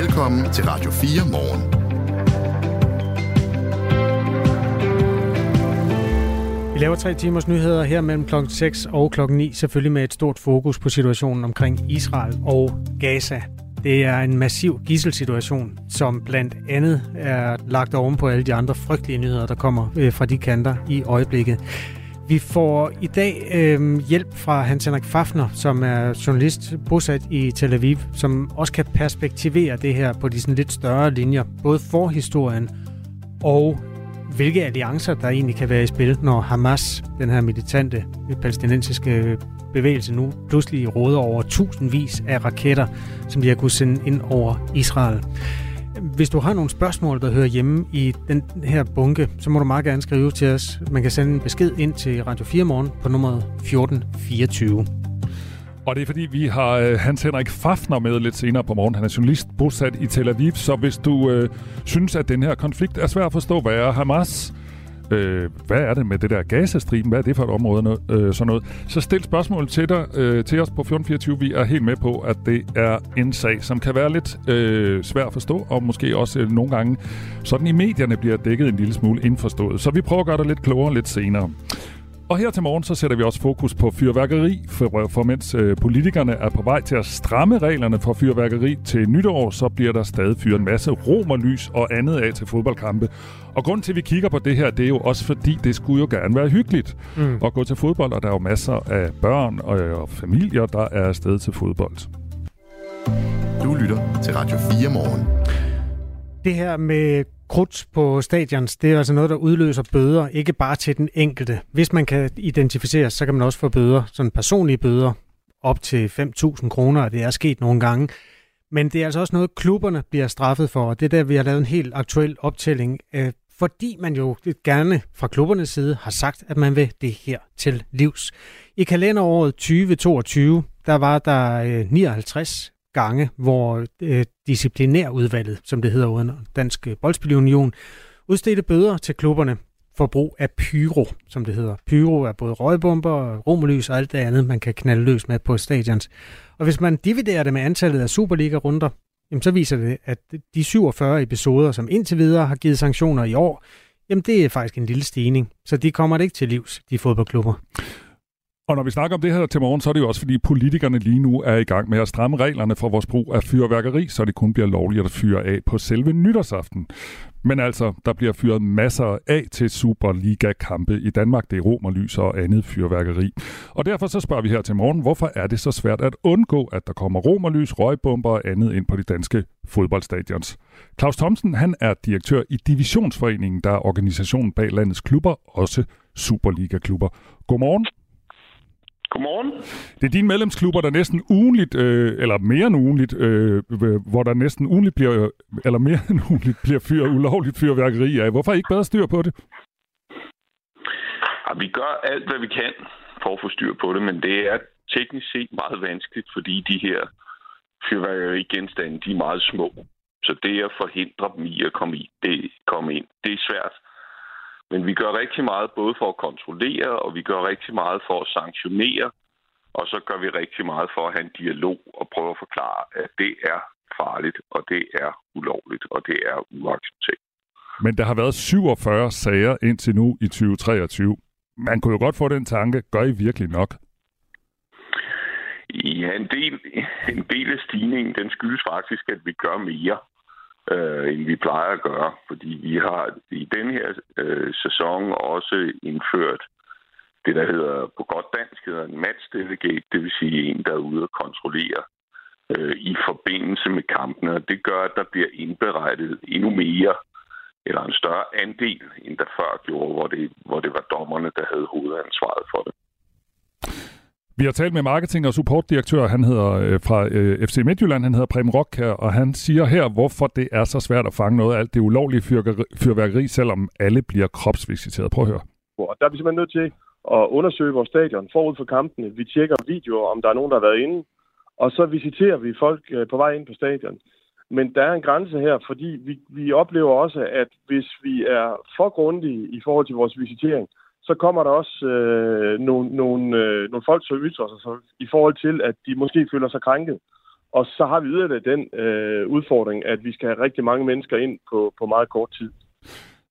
Velkommen til Radio 4 morgen. Vi laver tre timers nyheder her mellem klokken 6 og klokken 9, selvfølgelig med et stort fokus på situationen omkring Israel og Gaza. Det er en massiv gisselsituation, som blandt andet er lagt oven på alle de andre frygtelige nyheder, der kommer øh, fra de kanter i øjeblikket. Vi får i dag øh, hjælp fra Hans Henrik Fafner, som er journalist bosat i Tel Aviv, som også kan perspektivere det her på de sådan lidt større linjer, både forhistorien og hvilke alliancer der egentlig kan være i spil, når Hamas, den her militante øh, palæstinensiske øh, bevægelse nu, pludselig råder over tusindvis af raketter, som de har kunnet sende ind over Israel. Hvis du har nogle spørgsmål, der hører hjemme i den her bunke, så må du meget gerne skrive til os. Man kan sende en besked ind til Radio 4 morgen på nummer 1424. Og det er fordi, vi har øh, Hans Henrik Fafner med lidt senere på morgen. Han er journalist bosat i Tel Aviv, så hvis du øh, synes, at den her konflikt er svær at forstå, hvad er Hamas? Øh, hvad er det med det der Gazastriben? Hvad er det for et område? Øh, sådan noget. Så stil spørgsmål til dig øh, til os på 1424. Vi er helt med på, at det er en sag, som kan være lidt øh, svær at forstå, og måske også øh, nogle gange sådan i medierne bliver dækket en lille smule indforstået. Så vi prøver at gøre det lidt klogere lidt senere. Og her til morgen, så sætter vi også fokus på fyrværkeri, for, for mens øh, politikerne er på vej til at stramme reglerne for fyrværkeri til nytår, så bliver der stadig fyret en masse romerlys og andet af til fodboldkampe. Og grund til, at vi kigger på det her, det er jo også fordi, det skulle jo gerne være hyggeligt mm. at gå til fodbold, og der er jo masser af børn og, og familier, der er afsted til fodbold. Du lytter til Radio 4 morgen. Det her med krudt på stadions, det er altså noget, der udløser bøder, ikke bare til den enkelte. Hvis man kan identificeres, så kan man også få bøder, sådan personlige bøder, op til 5.000 kroner, og det er sket nogle gange. Men det er altså også noget, klubberne bliver straffet for, og det er der, vi har lavet en helt aktuel optælling, øh, fordi man jo gerne fra klubbernes side har sagt, at man vil det her til livs. I kalenderåret 2022, der var der øh, 59 gange, hvor øh, disciplinærudvalget, som det hedder under Dansk Boldspilunion, udstedte bøder til klubberne for brug af pyro, som det hedder. Pyro er både røgbomber, romerlys og alt det andet, man kan knalde løs med på stadions. Og hvis man dividerer det med antallet af Superliga-runder, jamen så viser det, at de 47 episoder, som indtil videre har givet sanktioner i år, jamen det er faktisk en lille stigning. Så de kommer det ikke til livs, de fodboldklubber. Og når vi snakker om det her til morgen, så er det jo også fordi politikerne lige nu er i gang med at stramme reglerne for vores brug af fyrværkeri, så det kun bliver lovligt at fyre af på selve nytårsaften. Men altså, der bliver fyret masser af til Superliga-kampe i Danmark. Det er romerlys og andet fyrværkeri. Og derfor så spørger vi her til morgen, hvorfor er det så svært at undgå, at der kommer romerlys, røgbomber og andet ind på de danske fodboldstadions? Claus Thomsen, han er direktør i Divisionsforeningen, der er organisationen bag landets klubber, også Superliga-klubber. Godmorgen. Godmorgen. Det er dine medlemsklubber, der næsten ugenligt, øh, eller mere end ugenligt, øh, hvor der næsten ugenligt bliver, eller mere end ugenligt bliver fyret ulovligt fyrværkeri af. Hvorfor er ikke bedre styr på det? Ja, vi gør alt, hvad vi kan for at få styr på det, men det er teknisk set meget vanskeligt, fordi de her fyrværkerigenstande, de er meget små. Så det at forhindre dem i at komme, i, det, komme ind, det er svært. Men vi gør rigtig meget både for at kontrollere, og vi gør rigtig meget for at sanktionere, og så gør vi rigtig meget for at have en dialog og prøve at forklare, at det er farligt, og det er ulovligt, og det er uacceptabelt. Men der har været 47 sager indtil nu i 2023. Man kunne jo godt få den tanke, gør I virkelig nok? Ja, en del, en del af stigningen, den skyldes faktisk, at vi gør mere øh, end vi plejer at gøre. Fordi vi har i den her øh, sæson også indført det, der hedder på godt dansk, hedder en match delegate, det vil sige en, der er ude og kontrollere øh, i forbindelse med kampene. Og det gør, at der bliver indberettet endnu mere eller en større andel, end der før gjorde, hvor det, hvor det var dommerne, der havde hovedansvaret for det. Vi har talt med marketing- og supportdirektør, han hedder øh, fra øh, FC Midtjylland, han hedder Prem Rock her, og han siger her, hvorfor det er så svært at fange noget af alt det ulovlige fyrværkeri, selvom alle bliver kropsvisiteret. Prøv at høre. Og der er vi simpelthen nødt til at undersøge vores stadion forud for kampene. Vi tjekker videoer, om der er nogen, der har været inde, og så visiterer vi folk øh, på vej ind på stadion. Men der er en grænse her, fordi vi, vi oplever også, at hvis vi er for grundige i forhold til vores visitering, så kommer der også øh, nogle, nogle, øh, nogle folk, som ytrer sig så, i forhold til, at de måske føler sig krænket. Og så har vi yderligere den øh, udfordring, at vi skal have rigtig mange mennesker ind på, på meget kort tid.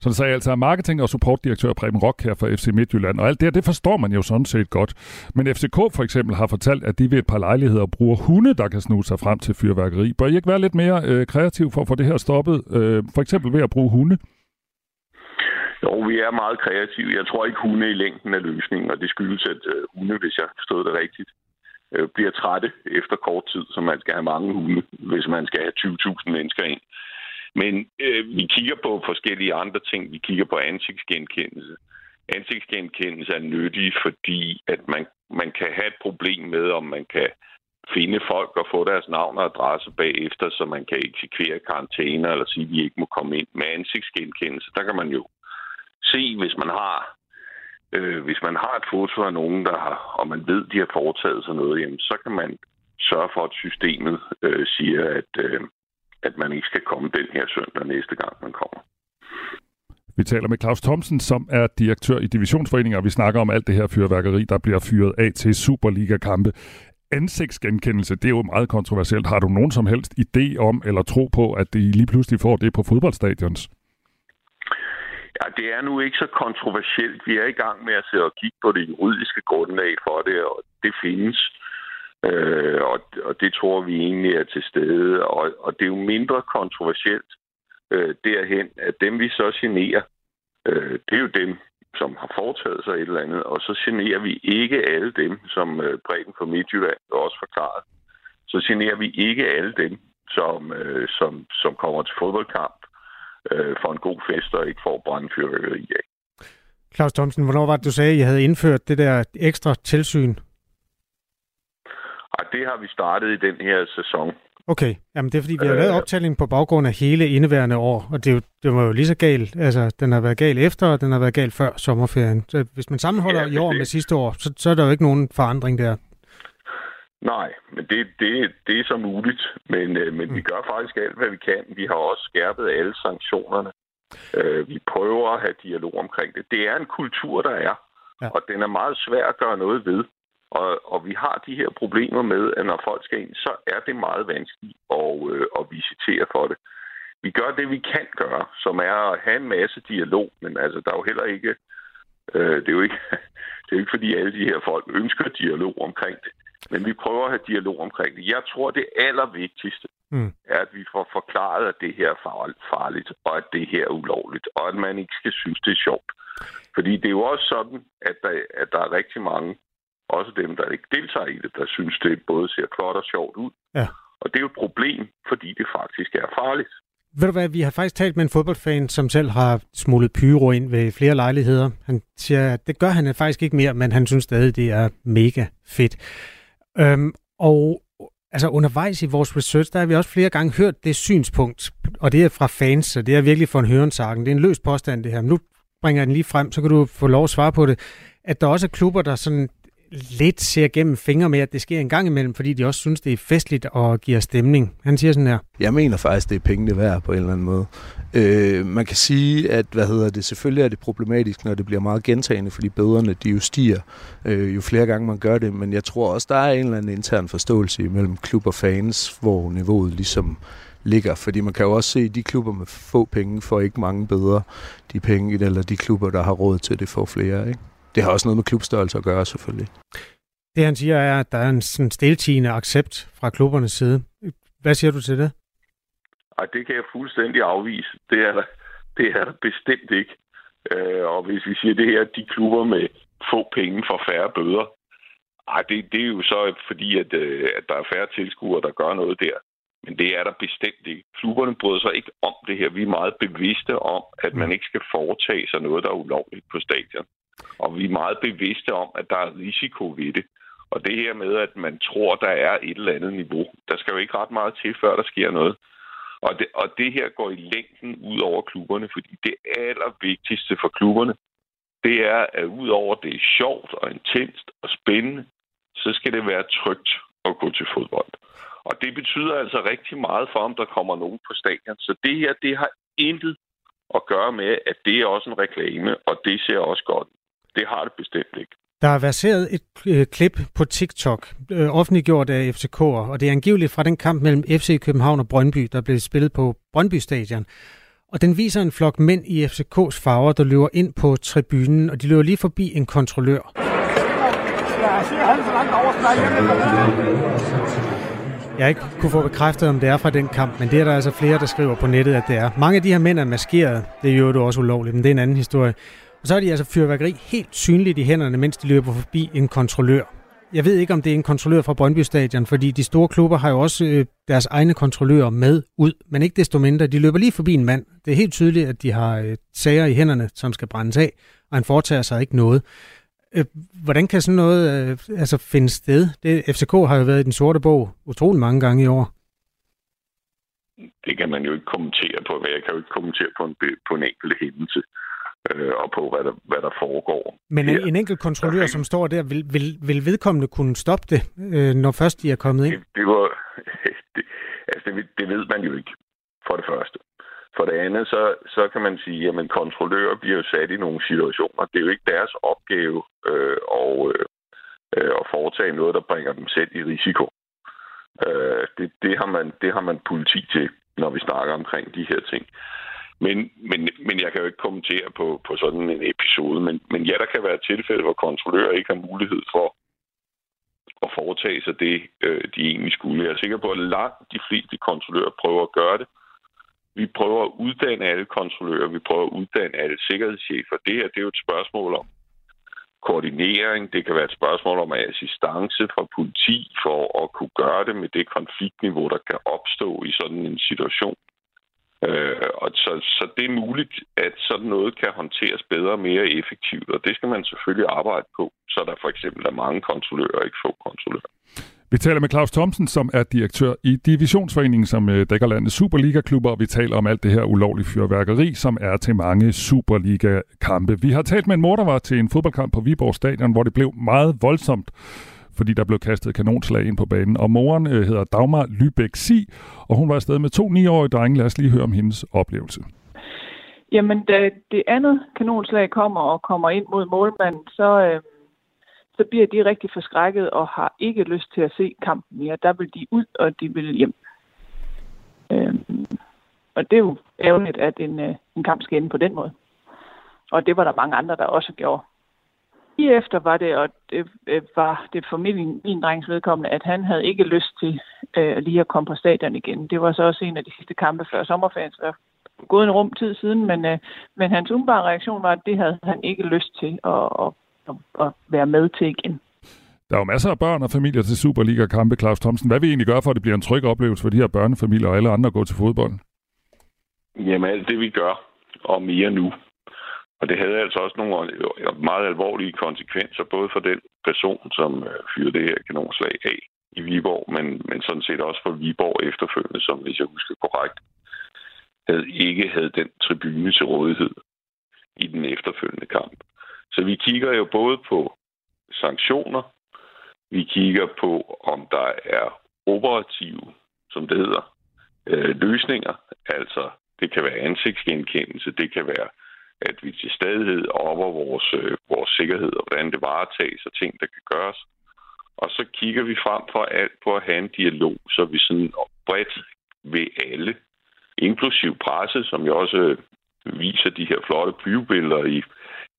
Så det sagde altså marketing- og supportdirektør Preben Rock her fra FC Midtjylland. Og alt det her, det forstår man jo sådan set godt. Men FCK for eksempel har fortalt, at de ved et par lejligheder bruger hunde, der kan snuse sig frem til fyrværkeri. Bør I ikke være lidt mere øh, kreativ for at få det her stoppet? Øh, for eksempel ved at bruge hunde? Jo, vi er meget kreative. Jeg tror ikke, hunde i længden er løsningen, og det skyldes, at øh, hunde, hvis jeg forstod det rigtigt, øh, bliver trætte efter kort tid, så man skal have mange hunde, hvis man skal have 20.000 mennesker ind. Men øh, vi kigger på forskellige andre ting. Vi kigger på ansigtsgenkendelse. Ansigtsgenkendelse er nyttig, fordi at man, man kan have et problem med, om man kan finde folk og få deres navn og adresse bagefter, så man kan eksekvere karantæner eller sige, at de ikke må komme ind med ansigtsgenkendelse. Der kan man jo se, hvis man har øh, hvis man har et foto af nogen, der har, og man ved, de har foretaget sig noget, jamen, så kan man sørge for, at systemet øh, siger, at, øh, at man ikke skal komme den her søndag næste gang, man kommer. Vi taler med Claus Thomsen, som er direktør i Divisionsforeningen, og vi snakker om alt det her fyrværkeri, der bliver fyret af til Superliga-kampe. Ansigtsgenkendelse, det er jo meget kontroversielt. Har du nogen som helst idé om eller tro på, at de lige pludselig får det på fodboldstadions? Ja, det er nu ikke så kontroversielt. Vi er i gang med at se og kigge på det juridiske grundlag for det, og det findes. Øh, og, og det tror vi egentlig er til stede. Og, og det er jo mindre kontroversielt øh, derhen, at dem vi så generer, øh, det er jo dem, som har foretaget sig et eller andet, og så generer vi ikke alle dem, som øh, Breden for Midtjylland også forklaret. Så generer vi ikke alle dem, som, øh, som, som kommer til fodboldkamp øh, for en god fest og ikke får brandfyrværkeri af. Claus Thomsen, hvornår var det, du sagde, at I havde indført det der ekstra tilsyn? Og det har vi startet i den her sæson. Okay, jamen det er fordi, vi har lavet Øh. optælling på baggrund af hele indeværende år, og det, er jo, det var jo lige så galt. Altså, den har været gal efter, og den har været gal før sommerferien. Så hvis man sammenholder Ja, i år det- med sidste år, så, så er der jo ikke nogen forandring der. Nej, men det, det, det er så muligt. Men, øh, men mm. vi gør faktisk alt, hvad vi kan. Vi har også skærpet alle sanktionerne. Øh, vi prøver at have dialog omkring det. Det er en kultur, der er, Ja. og den er meget svær at gøre noget ved. Og, og vi har de her problemer med, at når folk skal ind, så er det meget vanskeligt at, øh, at visitere for det. Vi gør det, vi kan gøre, som er at have en masse dialog, men altså, der er jo heller ikke... Øh, det, er jo ikke det er jo ikke, fordi alle de her folk ønsker dialog omkring det. Men vi prøver at have dialog omkring det. Jeg tror, det allervigtigste Mm. er, at vi får forklaret, at det her er far- farligt, og at det her er ulovligt, og at man ikke skal synes, det er sjovt. Fordi det er jo også sådan, at der, at der er rigtig mange, også dem, der ikke deltager i det, der synes, det både ser flot og sjovt ud. Ja. Og det er jo et problem, fordi det faktisk er farligt. Ved du hvad, vi har faktisk talt med en fodboldfan, som selv har smuglet pyro ind ved flere lejligheder. Han siger, at det gør han faktisk ikke mere, men han synes stadig, det er mega fedt. Øhm, og altså undervejs i vores research, der har vi også flere gange hørt det synspunkt, og det er fra fans, så det er virkelig for en hørensagen. Det er en løs påstand, det her. Men nu bringer jeg den lige frem, så kan du få lov at svare på det. At der også er klubber, der sådan lidt ser gennem fingre med, at det sker en gang imellem, fordi de også synes, det er festligt og giver stemning. Han siger sådan her. Jeg mener faktisk, det er pengene værd på en eller anden måde. Øh, man kan sige, at hvad hedder det, selvfølgelig er det problematisk, når det bliver meget gentagende, fordi bøderne de jo stiger, øh, jo flere gange man gør det, men jeg tror også, der er en eller anden intern forståelse mellem klub og fans, hvor niveauet ligesom ligger, fordi man kan jo også se, at de klubber med få penge får ikke mange bøder, de penge, eller de klubber, der har råd til det, får flere, ikke? Det har også noget med klubstørrelse at gøre, selvfølgelig. Det han siger er, at der er en sådan stiltigende accept fra klubbernes side. Hvad siger du til det? Ej, det kan jeg fuldstændig afvise. Det er der, det er der bestemt ikke. Øh, og hvis vi siger det her, de klubber med få penge for færre bøder, ej, det, det er jo så fordi, at, øh, at der er færre tilskuere, der gør noget der. Men det er der bestemt ikke. Klubberne bryder sig ikke om det her. Vi er meget bevidste om, at man ikke skal foretage sig noget, der er ulovligt på stadion. Og vi er meget bevidste om, at der er risiko ved det. Og det her med, at man tror, der er et eller andet niveau, der skal jo ikke ret meget til, før der sker noget. Og det, og det her går i længden ud over klubberne, fordi det allervigtigste for klubberne, det er, at udover det er sjovt og intenst og spændende, så skal det være trygt at gå til fodbold. Og det betyder altså rigtig meget for, om der kommer nogen på stadion. Så det her, det har intet at gøre med, at det er også en reklame, og det ser også godt. Det har det bestemt ikke. Der er verseret et øh, klip på TikTok, øh, offentliggjort af FCK'er, og det er angiveligt fra den kamp mellem FC København og Brøndby, der blev spillet på Brøndby Stadion. Og den viser en flok mænd i FCK's farver, der løber ind på tribunen, og de løber lige forbi en kontrollør. Jeg ikke kunne få bekræftet, om det er fra den kamp, men det er der altså flere, der skriver på nettet, at det er. Mange af de her mænd er maskeret. Det er jo også ulovligt, men det er en anden historie. Og så er de altså fyrværkeri helt synligt i hænderne, mens de løber forbi en kontrollør. Jeg ved ikke, om det er en kontrollør fra Brøndby Stadion, fordi de store klubber har jo også øh, deres egne kontrollører med ud, men ikke desto mindre. De løber lige forbi en mand. Det er helt tydeligt, at de har øh, sager i hænderne, som skal brændes af, og han foretager sig ikke noget. Øh, hvordan kan sådan noget øh, altså finde sted? Det, FCK har jo været i den sorte bog utrolig mange gange i år. Det kan man jo ikke kommentere på. Jeg kan jo ikke kommentere på en, på en enkelt hændelse øh, og på, hvad der, hvad der foregår. Men en, en enkelt kontrollør, som står der, vil, vil, vil vedkommende kunne stoppe det, øh, når først de er kommet ind? Det, det, var, det, altså det, det ved man jo ikke, for det første. For det andet, så, så kan man sige, at kontrollører bliver jo sat i nogle situationer. Det er jo ikke deres opgave øh, at, øh, at foretage noget, der bringer dem selv i risiko. Øh, det, det, har man, det har man politi til, når vi snakker omkring de her ting. Men, men, men jeg kan jo ikke kommentere på, på sådan en episode. Men, men ja, der kan være tilfælde, hvor kontrollører ikke har mulighed for at foretage sig det, øh, de egentlig skulle. Jeg er sikker på, at langt de fleste kontrollører prøver at gøre det. Vi prøver at uddanne alle kontrollører, vi prøver at uddanne alle sikkerhedschefer. Det her det er jo et spørgsmål om koordinering, det kan være et spørgsmål om assistance fra politi for at kunne gøre det med det konfliktniveau, der kan opstå i sådan en situation. Øh, og så, så det er muligt, at sådan noget kan håndteres bedre og mere effektivt, og det skal man selvfølgelig arbejde på, så der for eksempel er mange kontrollører og ikke få kontrollører. Vi taler med Claus Thomsen, som er direktør i Divisionsforeningen, som øh, dækker landets Superliga-klubber, og vi taler om alt det her ulovlige fyrværkeri, som er til mange Superliga-kampe. Vi har talt med en mor, der var til en fodboldkamp på Viborg Stadion, hvor det blev meget voldsomt fordi der blev kastet kanonslag ind på banen. Og moren øh, hedder Dagmar Lybæk Si, og hun var afsted med to 9-årige drenge. Lad os lige høre om hendes oplevelse. Jamen, da det andet kanonslag kommer og kommer ind mod målmanden, så, øh, så bliver de rigtig forskrækket og har ikke lyst til at se kampen mere. Der vil de ud, og de vil hjem. Øh, og det er jo ærgerligt, at en, øh, en kamp skal ende på den måde. Og det var der mange andre, der også gjorde. Lige efter var det, og det øh, var det for min, min drengs vedkommende, at han havde ikke lyst til øh, lige at komme på stadion igen. Det var så også en af de sidste kampe før sommerferien, så gået en rum tid siden, men, øh, men hans umiddelbare reaktion var, at det havde han ikke lyst til at, at, at, at være med til igen. Der er jo masser af børn og familier til Superliga-kampe, Claus Thomsen. Hvad vil I egentlig gøre for, at det bliver en tryg oplevelse for de her børnefamilier og alle andre at gå til fodbold? Jamen alt det, vi gør, og mere nu. Og det havde altså også nogle meget alvorlige konsekvenser, både for den person, som øh, fyrede det her kanonslag af i Viborg, men, men sådan set også for Viborg efterfølgende, som hvis jeg husker korrekt, havde ikke havde den tribune til rådighed i den efterfølgende kamp. Så vi kigger jo både på sanktioner, vi kigger på, om der er operative, som det hedder, øh, løsninger. Altså, det kan være ansigtsgenkendelse, det kan være at vi til stadighed over vores, øh, vores sikkerhed og hvordan det varetages og ting, der kan gøres. Og så kigger vi frem for alt på at have en dialog, så vi sådan bredt ved alle, inklusiv presse, som jo også øh, viser de her flotte flyvebilleder i,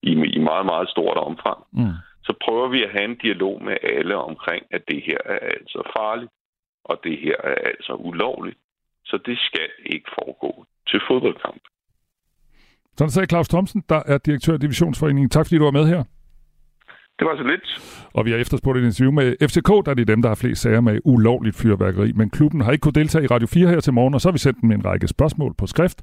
i, i meget, meget stort omfang. Mm. Så prøver vi at have en dialog med alle omkring, at det her er altså farligt, og det her er altså ulovligt. Så det skal ikke foregå til fodboldkamp. Sådan sagde Claus Thomsen, der er direktør i Divisionsforeningen. Tak fordi du var med her. Det var så lidt. Og vi har efterspurgt et interview med FCK, der er det dem, der har flest sager med ulovligt fyrværkeri. Men klubben har ikke kunnet deltage i Radio 4 her til morgen, og så har vi sendt dem en række spørgsmål på skrift,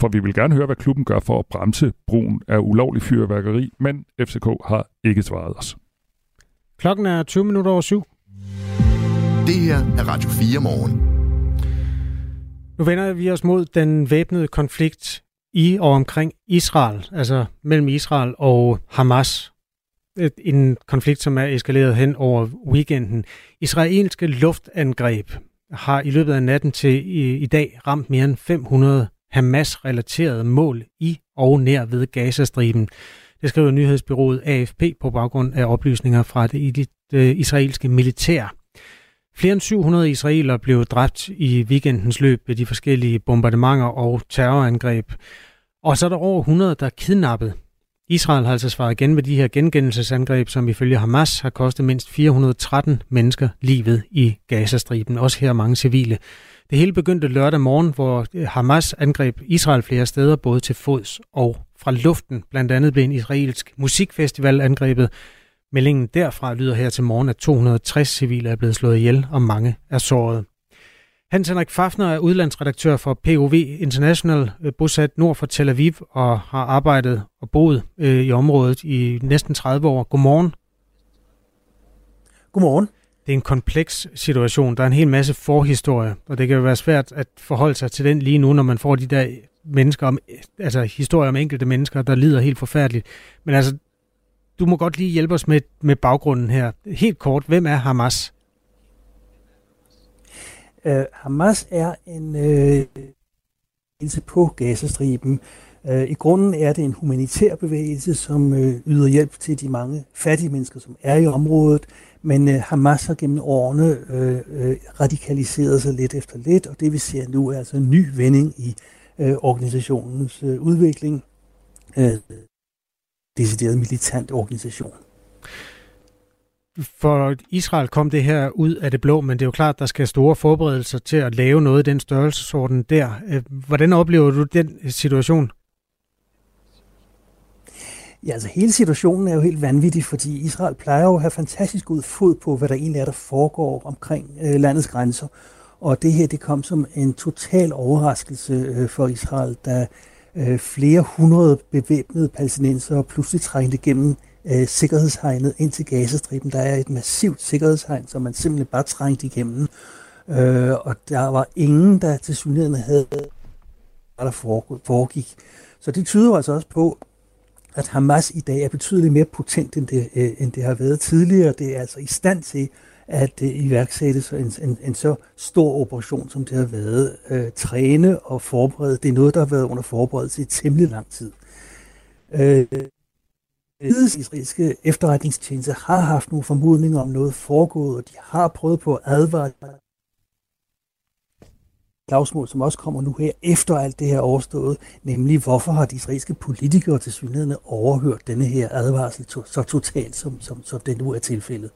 for vi vil gerne høre, hvad klubben gør for at bremse brugen af ulovlig fyrværkeri, men FCK har ikke svaret os. Klokken er 20 minutter over syv. Det her er Radio 4 morgen. Nu vender vi os mod den væbnede konflikt i og omkring Israel, altså mellem Israel og Hamas. En konflikt, som er eskaleret hen over weekenden. Israelske luftangreb har i løbet af natten til i, i dag ramt mere end 500 Hamas-relaterede mål i og nær ved Gazastriben. Det skriver nyhedsbyrået AFP på baggrund af oplysninger fra det øh, israelske militær. Flere end 700 israeler blev dræbt i weekendens løb ved de forskellige bombardementer og terrorangreb. Og så er der over 100, der er kidnappet. Israel har altså svaret igen med de her gengældelsesangreb, som ifølge Hamas har kostet mindst 413 mennesker livet i Gazastriben. Også her mange civile. Det hele begyndte lørdag morgen, hvor øh, Hamas angreb Israel flere steder, både til fods og fra luften. Blandt andet blev en israelsk musikfestival angrebet. Meldingen derfra lyder her til morgen, at 260 civile er blevet slået ihjel, og mange er såret. Hans Henrik Fafner er udlandsredaktør for POV International, øh, bosat nord for Tel Aviv og har arbejdet og boet øh, i området i næsten 30 år. Godmorgen. Godmorgen. Det er en kompleks situation. Der er en hel masse forhistorie, og det kan jo være svært at forholde sig til den lige nu, når man får de der mennesker om, altså historier om enkelte mennesker, der lider helt forfærdeligt. Men altså, du må godt lige hjælpe os med, med baggrunden her. Helt kort, hvem er Hamas? Uh, Hamas er en uh, på Gazastriben. Uh, I grunden er det en humanitær bevægelse, som uh, yder hjælp til de mange fattige mennesker, som er i området. Men uh, Hamas har gennem årene uh, uh, radikaliseret sig lidt efter lidt, og det vi ser nu er altså en ny vending i uh, organisationens uh, udvikling. Uh, decideret militant organisation. For Israel kom det her ud af det blå, men det er jo klart, der skal store forberedelser til at lave noget i den størrelsesorden der. Øh, hvordan oplever du den situation? Ja, altså hele situationen er jo helt vanvittig, fordi Israel plejer jo at have fantastisk god fod på, hvad der egentlig er, der foregår omkring øh, landets grænser. Og det her, det kom som en total overraskelse øh, for Israel, da øh, flere hundrede bevæbnede palæstinenser pludselig trængte gennem øh, sikkerhedshegnet ind til Gazastriben. Der er et massivt sikkerhedshegn, som man simpelthen bare trængte igennem. Øh, og der var ingen, der til synligheden havde, hvad der foregik. Så det tyder altså også på, at Hamas i dag er betydeligt mere potent, end det, øh, end det har været tidligere. Det er altså i stand til at øh, iværksætte en, en, en så stor operation, som det har været. Øh, træne og forberede, det er noget, der har været under forberedelse i temmelig lang tid. Øh, øh, israelske efterretningstjeneste har haft nogle formodninger om noget foregået, og de har prøvet på at advare slagsmål, som også kommer nu her efter alt det her overstået, nemlig hvorfor har de israelske politikere til synligheden overhørt denne her advarsel to, så totalt, som, som, som det nu er tilfældet.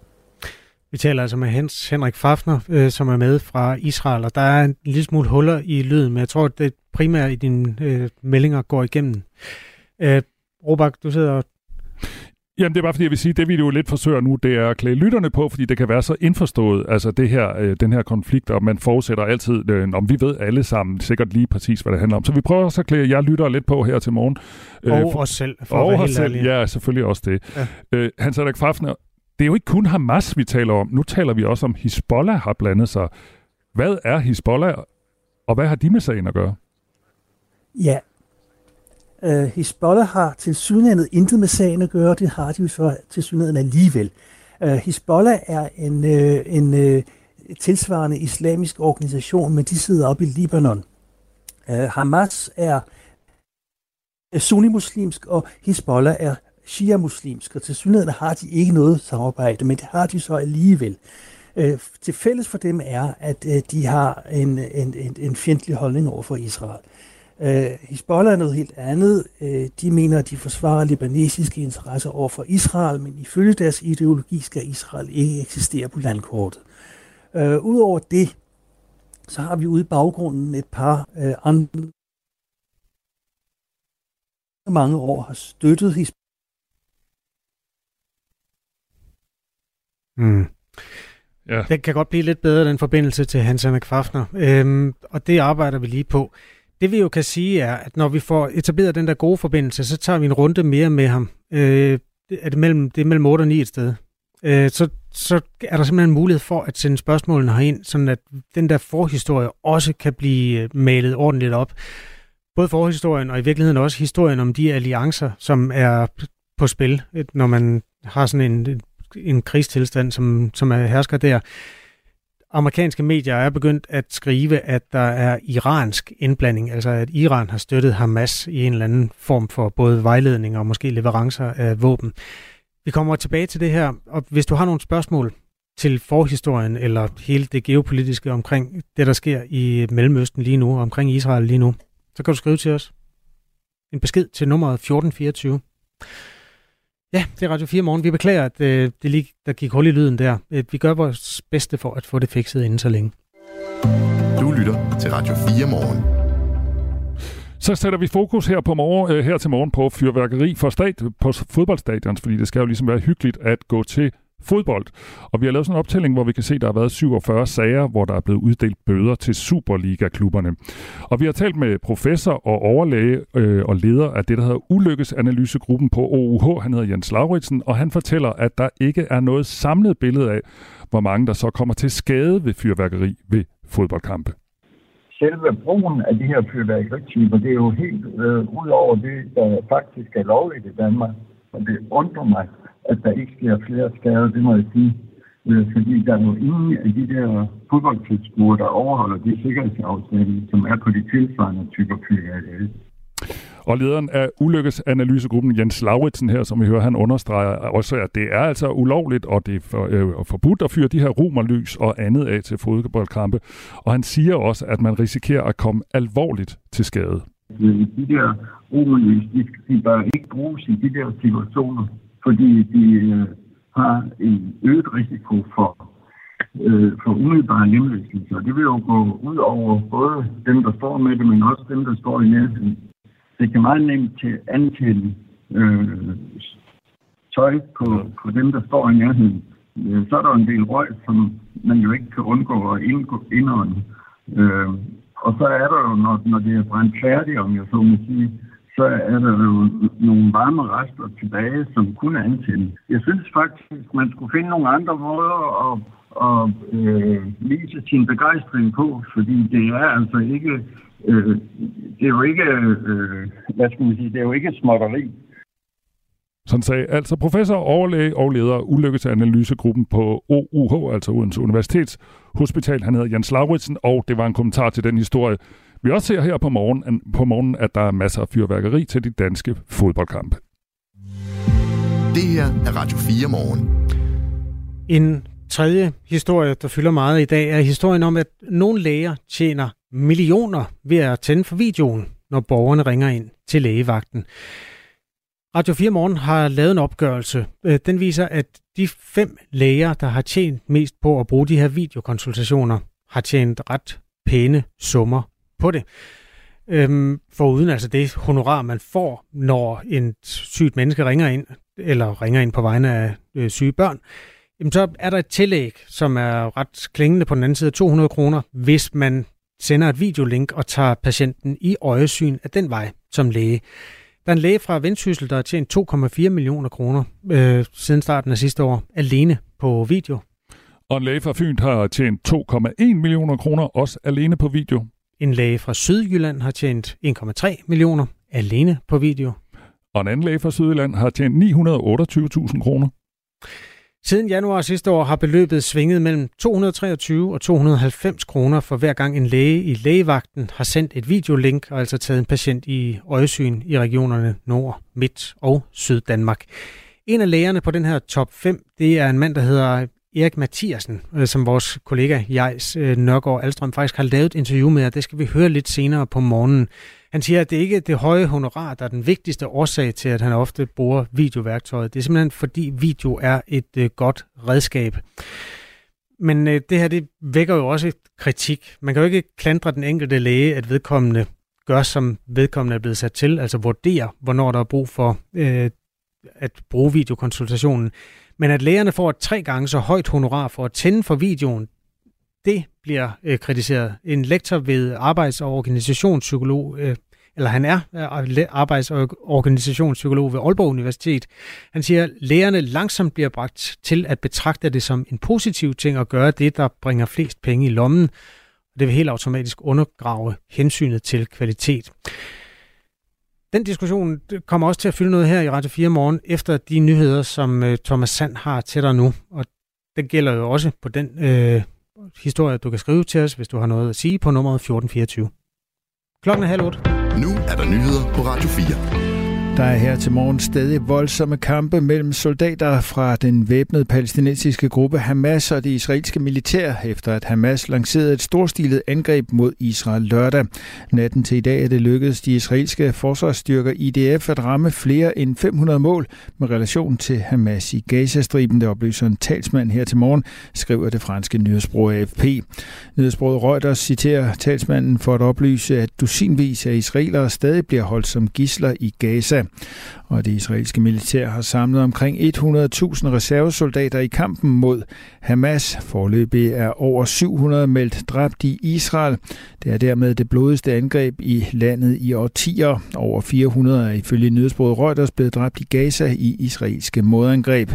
Vi taler altså med Hans Henrik Fafner, øh, som er med fra Israel, og der er en lille smule huller i lyden, men jeg tror, at det primært i dine øh, meldinger går igennem. Øh, Robak, du sidder og Jamen, det er bare fordi, jeg vil sige, det vi jo lidt forsøger nu, det er at klæde lytterne på, fordi det kan være så indforstået, altså det her, øh, den her konflikt, og man forudsætter altid, øh, om vi ved alle sammen sikkert lige præcis, hvad det handler om. Så vi prøver også at klæde jer lyttere lidt på her til morgen. Og øh, os selv, for og os selv, ja, selvfølgelig også det. Ja. Øh, Hans Erik Fafner, det er jo ikke kun Hamas, vi taler om. Nu taler vi også om, Hezbollah har blandet sig. Hvad er Hezbollah, og hvad har de med sagen at gøre? Ja, øh, uh, Hezbollah har til synligheden intet med sagen at gøre, det har de jo så til synligheden alligevel. Øh, uh, Hezbollah er en, uh, en øh, tilsvarende islamisk organisation, men de sidder op i Libanon. Øh, Hamas er sunnimuslimsk, og Hezbollah er shia-muslimsk, og til synligheden har de ikke noget samarbejde, men det har de så alligevel. Øh, til fælles for dem er, at øh, de har en, en, en, en fjendtlig holdning over for Israel. Øh, Hezbollah er noget helt andet. Øh, de mener, at de forsvarer libanesiske interesser over for Israel, men ifølge deres ideologi skal Israel ikke eksistere på landkortet. Øh, Udover det, så har vi ude i baggrunden et par øh, andre mange år har støttet Mm. Ja. Det kan godt blive lidt bedre, den forbindelse til Hans Henrik Fafner, øhm, og det arbejder vi lige på. Det vi jo kan sige er, at når vi får etableret den der gode forbindelse, så tager vi en runde mere med ham. Øh, er det, mellem, det er mellem 8 og 9 et sted. Øh, så, så er der simpelthen en mulighed for at sende spørgsmålene herind, sådan at den der forhistorie også kan blive øh, malet ordentligt op. Både forhistorien og i virkeligheden også historien om de alliancer, som er på spil, når man har sådan en en krigstilstand, som, som er hersker der. amerikanske medier er begyndt at skrive, at der er iransk indblanding, altså at Iran har støttet Hamas i en eller anden form for både vejledning og måske leverancer af våben. Vi kommer tilbage til det her, og hvis du har nogle spørgsmål til forhistorien eller hele det geopolitiske omkring det, der sker i Mellemøsten lige nu, omkring Israel lige nu, så kan du skrive til os. En besked til nummeret 1424. Ja, det er Radio 4 morgen. Vi beklager, at øh, det lige, der gik hul i lyden der. Øh, vi gør vores bedste for at få det fikset inden så længe. Du lytter til Radio 4 morgen. Så sætter vi fokus her, på morgen, øh, her til morgen på fyrværkeri for stat, på fodboldstadions, fordi det skal jo ligesom være hyggeligt at gå til fodbold. Og vi har lavet sådan en optælling, hvor vi kan se, at der har været 47 sager, hvor der er blevet uddelt bøder til Superliga-klubberne. Og vi har talt med professor og overlæge øh, og leder af det, der hedder Ulykkesanalysegruppen på OUH. Han hedder Jens Lauritsen, og han fortæller, at der ikke er noget samlet billede af, hvor mange der så kommer til skade ved fyrværkeri ved fodboldkampe. Selve brugen af de her fyrværkerityper, det er jo helt øh, ud over det, der faktisk er lovligt i Danmark. Og det undrer mig, at der ikke sker flere skader, det må jeg sige. Øh, fordi der er jo ingen af de der fodboldtilskuere, der overholder de sikkerhedsaftaler, som er på de tilsvarende typer fyrværkeri. Og lederen af ulykkesanalysegruppen, Jens Lauritsen her, som vi hører, han understreger også, at det er altså ulovligt, og det er for, øh, forbudt at fyre de her romerlys og andet af til fodboldkampe. Og han siger også, at man risikerer at komme alvorligt til skade. De der romerlys, de, de bør ikke bruges i de der situationer, fordi de øh, har en øget risiko for, øh, for umiddelbare og Det vil jo gå ud over både dem, der står med det, men også dem, der står i nærheden. Det kan meget nemt til antænde øh, tøj på, på dem, der står i nærheden. Øh, så er der en del røg, som man jo ikke kan undgå at indånde. Øh, og så er der jo, når, når det er brændt færdigt, om jeg så må sige, så er der jo nogle varme rester tilbage, som kunne antænde. Jeg synes faktisk, man skulle finde nogle andre måder at, at øh, vise sin begejstring på, fordi det er altså ikke, øh, det er jo ikke, øh, hvad skal man sige, det er jo ikke småtteri. Sådan sagde altså professor, overlæge og leder af ulykkesanalysegruppen på OUH, altså Odense Universitets Hospital. Han hedder Jens Lauritsen, og det var en kommentar til den historie, vi også ser her på morgenen, på morgenen, at der er masser af fyrværkeri til de danske fodboldkampe. Det her er Radio 4 morgen. En tredje historie, der fylder meget i dag, er historien om, at nogle læger tjener millioner ved at tænde for videoen, når borgerne ringer ind til lægevagten. Radio 4 Morgen har lavet en opgørelse. Øh, den viser, at de fem læger, der har tjent mest på at bruge de her videokonsultationer, har tjent ret pæne summer på det. Øhm, uden altså det honorar, man får, når en sygt menneske ringer ind, eller ringer ind på vegne af øh, syge børn, jamen så er der et tillæg, som er ret klingende på den anden side af 200 kroner, hvis man sender et videolink og tager patienten i øjesyn af den vej som læge. Der er en læge fra Vendsyssel, der har tjent 2,4 millioner kroner øh, siden starten af sidste år, alene på video. Og en læge fra Fyn har tjent 2,1 millioner kroner, også alene på video. En læge fra Sydjylland har tjent 1,3 millioner alene på video. Og en anden læge fra Sydjylland har tjent 928.000 kroner. Siden januar sidste år har beløbet svinget mellem 223 og 290 kroner for hver gang en læge i lægevagten har sendt et videolink og altså taget en patient i øjesyn i regionerne Nord, Midt og Syddanmark. En af lægerne på den her top 5, det er en mand, der hedder Erik Mathiasen, øh, som vores kollega Jejs øh, Nørgaard Alstrøm faktisk har lavet et interview med, og det skal vi høre lidt senere på morgenen. Han siger, at det ikke er det høje honorar, der er den vigtigste årsag til, at han ofte bruger videoværktøjet. Det er simpelthen fordi video er et øh, godt redskab. Men øh, det her, det vækker jo også kritik. Man kan jo ikke klandre den enkelte læge, at vedkommende gør, som vedkommende er blevet sat til, altså vurdere, hvornår der er brug for øh, at bruge videokonsultationen. Men at lægerne får et tre gange så højt honorar for at tænde for videoen, det bliver øh, kritiseret. En lektor ved arbejds- og organisationspsykolog, øh, eller han er arbejds- og organisationspsykolog ved Aalborg Universitet, han siger, at lægerne langsomt bliver bragt til at betragte det som en positiv ting at gøre det, der bringer flest penge i lommen. Det vil helt automatisk undergrave hensynet til kvalitet. Den diskussion kommer også til at fylde noget her i Radio 4 morgen, efter de nyheder, som øh, Thomas Sand har til dig nu. Og det gælder jo også på den øh, historie, du kan skrive til os, hvis du har noget at sige på nummeret 1424. Klokken er halv otte. Nu er der nyheder på Radio 4. Der er her til morgen stadig voldsomme kampe mellem soldater fra den væbnede palæstinensiske gruppe Hamas og det israelske militær, efter at Hamas lancerede et storstilet angreb mod Israel lørdag. Natten til i dag er det lykkedes de israelske forsvarsstyrker IDF at ramme flere end 500 mål med relation til Hamas i Gazastriben. Det oplyser en talsmand her til morgen, skriver det franske nyhedsbrug AFP. Nyhedsbruget Reuters citerer talsmanden for at oplyse, at dusinvis af israelere stadig bliver holdt som gisler i Gaza og det israelske militær har samlet omkring 100.000 reservesoldater i kampen mod Hamas. Forløbig er over 700 meldt dræbt i Israel. Det er dermed det blodigste angreb i landet i årtier. Over 400 er ifølge nyhedsbruget Reuters blevet dræbt i Gaza i israelske modangreb.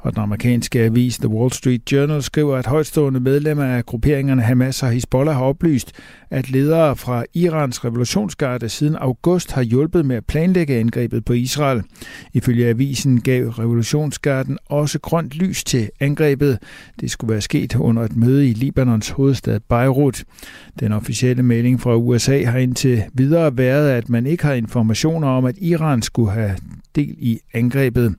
Og den amerikanske avis The Wall Street Journal skriver, at højtstående medlemmer af grupperingerne Hamas og Hezbollah har oplyst, at ledere fra Irans revolutionsgarde siden august har hjulpet med at planlægge angrebet på Israel. Ifølge avisen gav revolutionsgarden også grønt lys til angrebet. Det skulle være sket under et møde i Libanons hovedstad Beirut. Den officielle melding fra USA har indtil videre været, at man ikke har informationer om, at Iran skulle have del i angrebet.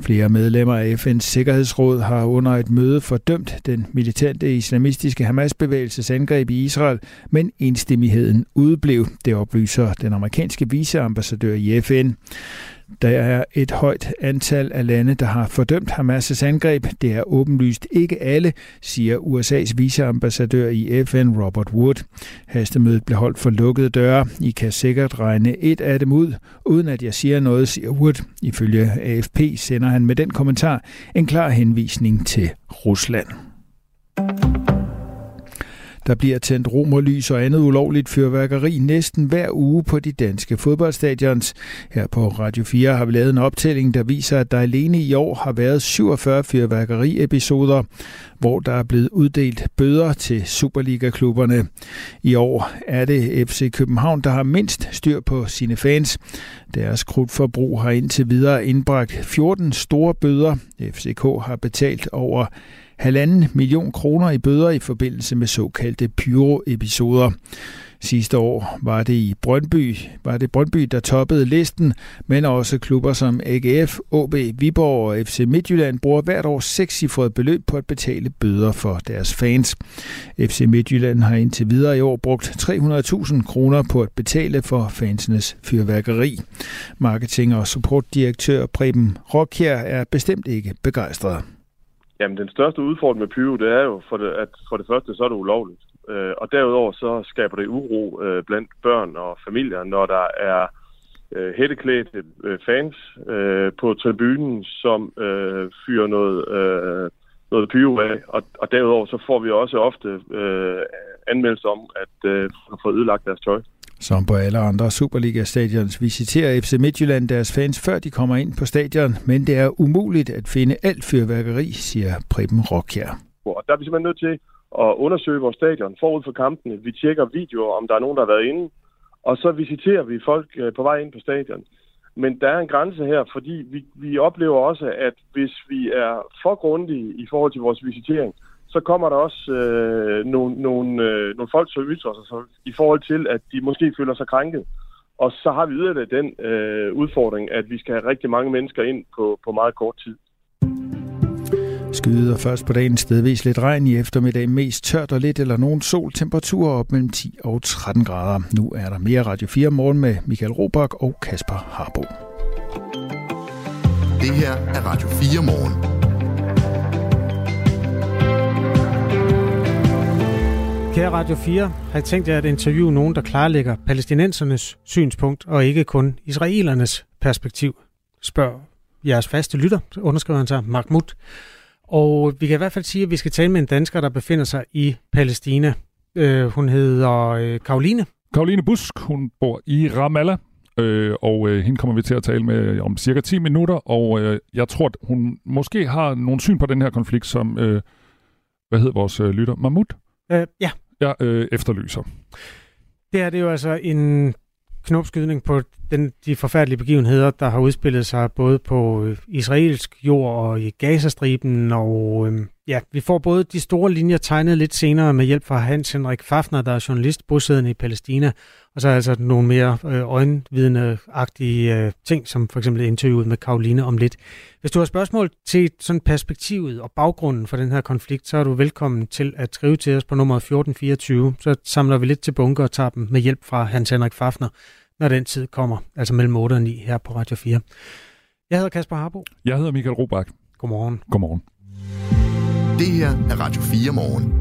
Flere medlemmer af FN's Sikkerhedsråd har under et møde fordømt den militante islamistiske Hamas-bevægelses angreb i Israel, men enstemmigheden udeblev, det oplyser den amerikanske viceambassadør i FN. Der er et højt antal af lande, der har fordømt Hamas' angreb. Det er åbenlyst ikke alle, siger USA's viceambassadør i FN, Robert Wood. Hastemødet blev holdt for lukkede døre. I kan sikkert regne et af dem ud, uden at jeg siger noget, siger Wood. Ifølge AFP sender han med den kommentar en klar henvisning til Rusland. Der bliver tændt romerlys og andet ulovligt fyrværkeri næsten hver uge på de danske fodboldstadions. Her på Radio 4 har vi lavet en optælling, der viser, at der alene i år har været 47 fyrværkeriepisoder, hvor der er blevet uddelt bøder til Superliga-klubberne. I år er det FC København, der har mindst styr på sine fans. Deres krudtforbrug har indtil videre indbragt 14 store bøder. FCK har betalt over halvanden million kroner i bøder i forbindelse med såkaldte pyro-episoder. Sidste år var det i Brøndby, var det Brøndby, der toppede listen, men også klubber som AGF, AB, Viborg og FC Midtjylland bruger hvert år sekscifret beløb på at betale bøder for deres fans. FC Midtjylland har indtil videre i år brugt 300.000 kroner på at betale for fansenes fyrværkeri. Marketing- og supportdirektør Preben Rockjær er bestemt ikke begejstret. Jamen, den største udfordring med pyro, det er jo, for det, at for det første, så er det ulovligt. Øh, og derudover så skaber det uro øh, blandt børn og familier, når der er øh, hætteklædte øh, fans øh, på tribunen, som øh, fyrer noget, øh, noget pyro af. Og, og derudover så får vi også ofte øh, anmeldelser om, at øh, har fået ødelagt deres tøj. Som på alle andre Superliga-stadions visiterer FC Midtjylland deres fans, før de kommer ind på stadion, men det er umuligt at finde alt fyrværkeri, siger Preben Rockjær. Og der er vi simpelthen nødt til at undersøge vores stadion forud for kampene. Vi tjekker videoer, om der er nogen, der har været inde, og så visiterer vi folk øh, på vej ind på stadion. Men der er en grænse her, fordi vi, vi oplever også, at hvis vi er for grundige i forhold til vores visitering, så kommer der også øh, nogle, nogle, øh, nogle folk, som ytrer sig så, i forhold til, at de måske føler sig krænket. Og så har vi yderligere den øh, udfordring, at vi skal have rigtig mange mennesker ind på, på meget kort tid. Skyder først på dagen stedvis lidt regn i eftermiddag, mest tørt og lidt eller nogen sol, temperaturer op mellem 10 og 13 grader. Nu er der mere Radio 4 morgen med Michael Robach og Kasper Harbo. Det her er Radio 4 morgen. Kære Radio 4, har jeg tænkt jer at interviewe nogen, der klarlægger palæstinensernes synspunkt, og ikke kun israelernes perspektiv. Spørg jeres faste lytter, underskriver han sig, Mahmoud. Og vi kan i hvert fald sige, at vi skal tale med en dansker, der befinder sig i Palæstina. Øh, hun hedder øh, Karoline. Karoline Busk, hun bor i Ramallah, øh, og øh, hende kommer vi til at tale med øh, om cirka 10 minutter, og øh, jeg tror, at hun måske har nogle syn på den her konflikt, som, øh, hvad hedder vores øh, lytter, Mahmoud? Øh, ja. Jeg øh, efterlyser. Det er det jo altså en knopskydning på den, de forfærdelige begivenheder, der har udspillet sig både på øh, israelsk jord og i Gazastriben, og øh, ja, vi får både de store linjer tegnet lidt senere med hjælp fra Hans Henrik Fafner, der er journalist bosiddende i Palæstina, og så altså nogle mere øh, øjenvidende-agtige øh, ting, som for eksempel interviewet med Karoline om lidt. Hvis du har spørgsmål til sådan perspektivet og baggrunden for den her konflikt, så er du velkommen til at skrive til os på nummer 1424. Så samler vi lidt til bunker og tager dem med hjælp fra Hans Henrik Fafner, når den tid kommer, altså mellem 8 og 9 her på Radio 4. Jeg hedder Kasper Harbo. Jeg hedder Michael Robach. Godmorgen. Godmorgen. Det her er Radio 4 morgen.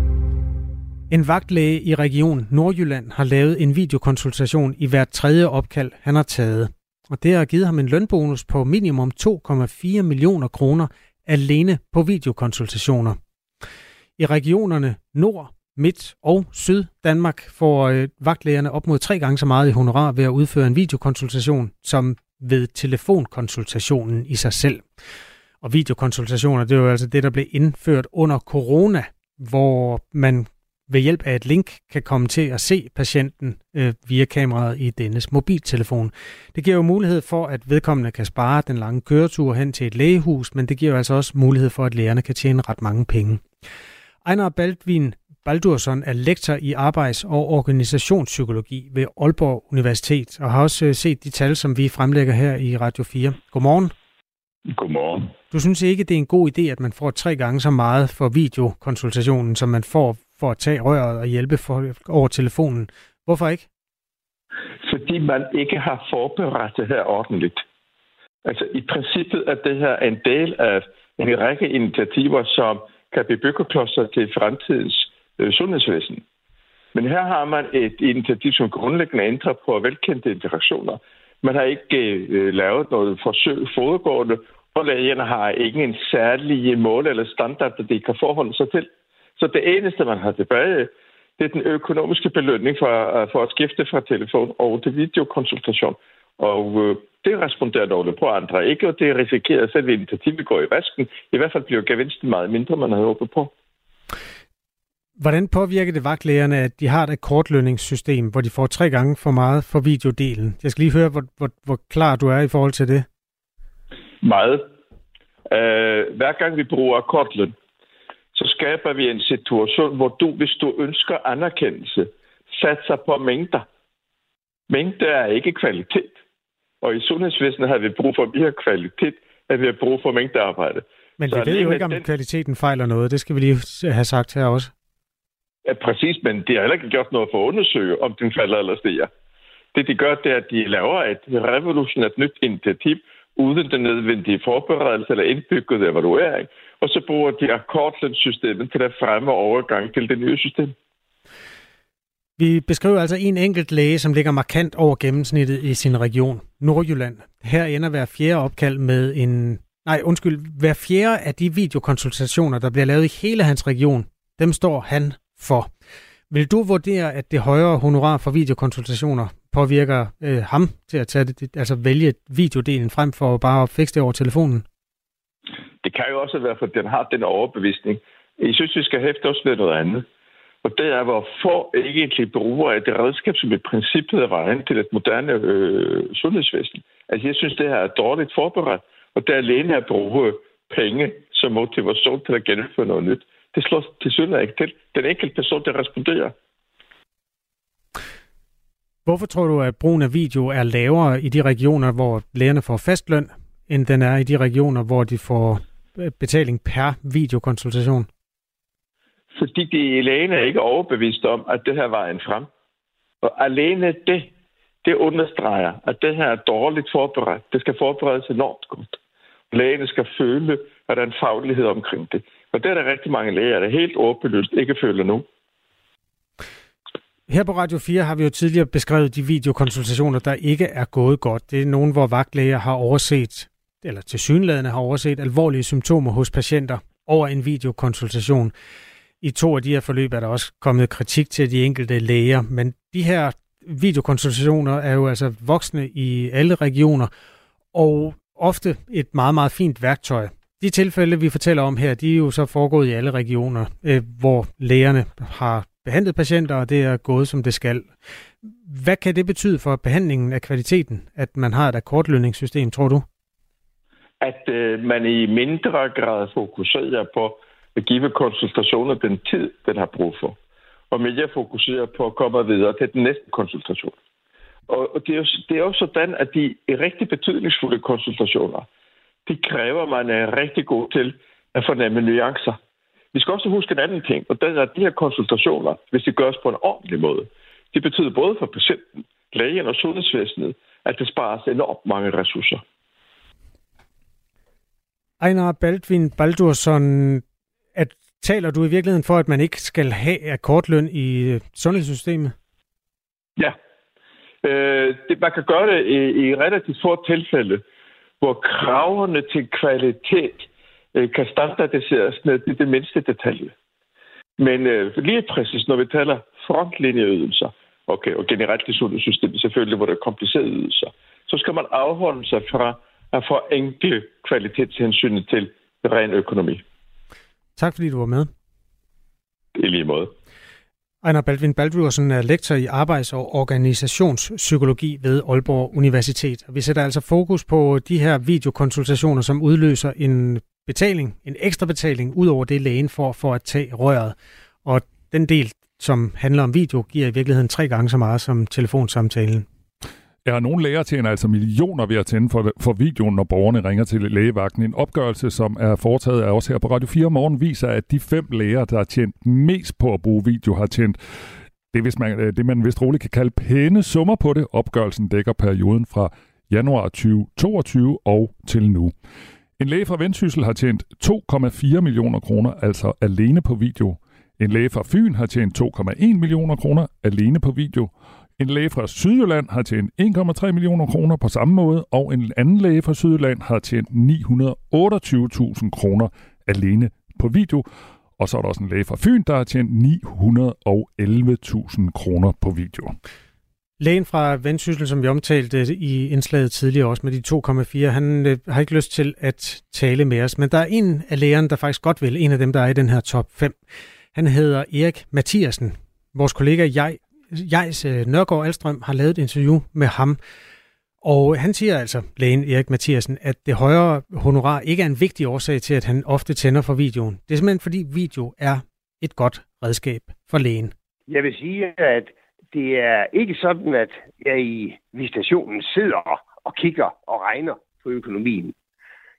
En vagtlæge i Region Nordjylland har lavet en videokonsultation i hvert tredje opkald, han har taget. Og det har givet ham en lønbonus på minimum 2,4 millioner kroner alene på videokonsultationer. I regionerne Nord, Midt og Syd Danmark får øh, vagtlægerne op mod tre gange så meget i honorar ved at udføre en videokonsultation, som ved telefonkonsultationen i sig selv. Og videokonsultationer, det er jo altså det, der blev indført under corona, hvor man ved hjælp af et link kan komme til at se patienten øh, via kameraet i dennes mobiltelefon. Det giver jo mulighed for, at vedkommende kan spare den lange køretur hen til et lægehus, men det giver altså også mulighed for, at lægerne kan tjene ret mange penge. Ejner Baldvin Baldursson er lektor i arbejds- og organisationspsykologi ved Aalborg Universitet, og har også øh, set de tal, som vi fremlægger her i Radio 4. Godmorgen. Godmorgen. Du synes ikke, det er en god idé, at man får tre gange så meget for videokonsultationen, som man får for at tage røret og hjælpe for, over telefonen. Hvorfor ikke? Fordi man ikke har forberedt det her ordentligt. Altså i princippet er det her en del af en række initiativer, som kan blive byggeklodser til fremtidens øh, sundhedsvæsen. Men her har man et initiativ, som grundlæggende ændrer på velkendte interaktioner. Man har ikke øh, lavet noget forsøg foregående, og lægerne har ikke en særlig mål eller standard, der de kan forholde sig til. Så det eneste, man har tilbage, det er den økonomiske belønning for, øh, for at skifte fra telefon over til videokonsultation. Og øh, det responderer dårligt på andre ikke, og det risikerer at initiativet går i vasken. I hvert fald bliver gevinsten meget mindre, man havde håbet på. Hvordan påvirker det vagtlægerne, at de har et kortlønningssystem, hvor de får tre gange for meget for videodelen? Jeg skal lige høre, hvor, hvor, hvor klar du er i forhold til det. Meget. Uh, hver gang vi bruger kortløn, så skaber vi en situation, hvor du, hvis du ønsker anerkendelse, satser på mængder. Mængder er ikke kvalitet. Og i sundhedsvæsenet har vi brug for mere kvalitet, end vi har brug for mængdearbejde. Men vi så ved jo ikke, om den... kvaliteten fejler noget. Det skal vi lige have sagt her også. Ja, præcis, men de har heller ikke gjort noget for at undersøge, om den falder eller stiger. Det, de gør, det er, at de laver et revolutionært nyt initiativ, uden den nødvendige forberedelse eller indbygget evaluering, og så bruger de akkordlønssystemet til at fremme overgang til det nye system. Vi beskriver altså en enkelt læge, som ligger markant over gennemsnittet i sin region, Nordjylland. Her ender hver fjerde opkald med en... Nej, undskyld, hver fjerde af de videokonsultationer, der bliver lavet i hele hans region, dem står han for. Vil du vurdere, at det højere honorar for videokonsultationer påvirker øh, ham til at tage det, altså vælge videodelen frem for bare at fikse det over telefonen? Det kan jo også være, for den har den overbevisning. Jeg synes, vi skal hæfte os ved noget andet. Og det er, hvor få egentlig bruger af det redskab, som i princippet er vejen til et moderne øh, sundhedsvæsen. Altså, jeg synes, det her er dårligt forberedt. Og det er alene at bruge penge som motivation til at gennemføre noget nyt. Det slår til synligheden ikke til. Den enkelte person, der responderer. Hvorfor tror du, at brugen af video er lavere i de regioner, hvor lægerne får fast løn, end den er i de regioner, hvor de får øh, betaling per videokonsultation? Fordi de lægerne er ikke overbevist om, at det her var en frem. Og alene det, det understreger, at det her er dårligt forberedt. Det skal forberedes enormt godt. Lægerne skal føle, at der er en faglighed omkring det. Og det er der rigtig mange læger, der helt åbenlyst ikke føler nu. Her på Radio 4 har vi jo tidligere beskrevet de videokonsultationer, der ikke er gået godt. Det er nogen, hvor vagtlæger har overset, eller til synlædende har overset alvorlige symptomer hos patienter over en videokonsultation. I to af de her forløb er der også kommet kritik til de enkelte læger, men de her videokonsultationer er jo altså voksne i alle regioner, og ofte et meget, meget fint værktøj. De tilfælde, vi fortæller om her, de er jo så foregået i alle regioner, øh, hvor lægerne har behandlet patienter, og det er gået, som det skal. Hvad kan det betyde for behandlingen af kvaliteten, at man har et akkordlønningssystem, tror du? At øh, man i mindre grad fokuserer på at give konsultationer den tid, den har brug for. Og mere fokuserer på at komme videre til den næste konsultation. Og det er, jo, det er jo sådan, at de rigtig betydningsfulde konsultationer, de kræver, man er rigtig god til at fornemme nuancer. Vi skal også huske en anden ting, og det er, at de her konsultationer, hvis de gøres på en ordentlig måde, det betyder både for patienten, lægen og sundhedsvæsenet, at det spares enormt mange ressourcer. Ejnar Baldvin Baldursson, at taler du i virkeligheden for, at man ikke skal have akkordløn i øh, sundhedssystemet? Ja. Øh, det, man kan gøre det i, i relativt få tilfælde, hvor kravene til kvalitet øh, kan standardiseres ned i det mindste detalje. Men øh, lige præcis, når vi taler frontlinjeydelser, okay, og generelt i sundhedssystemet selvfølgelig, hvor der er komplicerede ydelser, så skal man afholde sig fra at forenkle kvalitetshensyn til ren økonomi. Tak fordi du var med. I lige måde. Ejner Baldvin Baldvigersen er lektor i arbejds- og organisationspsykologi ved Aalborg Universitet. Vi sætter altså fokus på de her videokonsultationer, som udløser en betaling, en ekstra betaling, ud over det lægen får for at tage røret. Og den del, som handler om video, giver i virkeligheden tre gange så meget som telefonsamtalen. Ja, nogle læger tjener altså millioner ved at tænde for, for videoen, når borgerne ringer til lægevagten. En opgørelse, som er foretaget af os her på Radio 4 morgen, viser, at de fem læger, der har tjent mest på at bruge video, har tjent det, hvis man, øh, det, man vist roligt kan kalde pæne summer på det. Opgørelsen dækker perioden fra januar 2022 og til nu. En læge fra Vendsyssel har tjent 2,4 millioner kroner, altså alene på video. En læge fra Fyn har tjent 2,1 millioner kroner alene på video. En læge fra Sydjylland har tjent 1,3 millioner kroner på samme måde, og en anden læge fra Sydjylland har tjent 928.000 kroner alene på video. Og så er der også en læge fra Fyn, der har tjent 911.000 kroner på video. Lægen fra Vendsyssel, som vi omtalte i indslaget tidligere også med de 2,4, han øh, har ikke lyst til at tale med os. Men der er en af lægerne, der faktisk godt vil, en af dem, der er i den her top 5. Han hedder Erik Mathiasen. Vores kollega jeg, Jejs øh, Nørgaard Alstrøm har lavet et interview med ham. Og han siger altså, lægen Erik Mathiasen, at det højere honorar ikke er en vigtig årsag til, at han ofte tænder for videoen. Det er simpelthen fordi video er et godt redskab for lægen. Jeg vil sige, at det er ikke sådan, at jeg i visitationen sidder og kigger og regner på økonomien.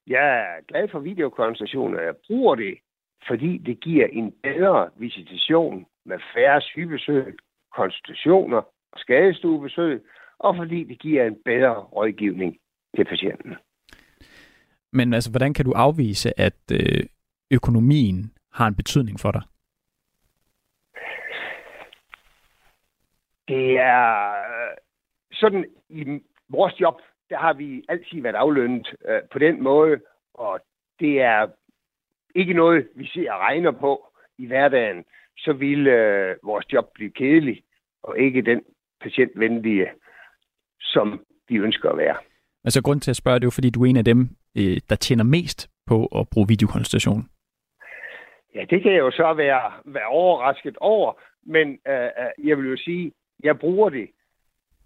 Jeg er glad for videokonsultationer. Jeg bruger det, fordi det giver en bedre visitation med færre sygebesøg, konsultationer og skadestuebesøg, og fordi det giver en bedre rådgivning til patienten. Men altså, hvordan kan du afvise, at øh, økonomien har en betydning for dig? Det er øh, sådan, i vores job, der har vi altid været aflønnet øh, på den måde, og det er ikke noget, vi ser og regner på i hverdagen, så vil øh, vores job blive kedelig, og ikke den patientvenlige, som de ønsker at være. Altså grund til at spørge, det er jo fordi, du er en af dem, øh, der tjener mest på at bruge videokonsultation. Ja, det kan jeg jo så være, være overrasket over, men øh, øh jeg vil jo sige, jeg bruger det,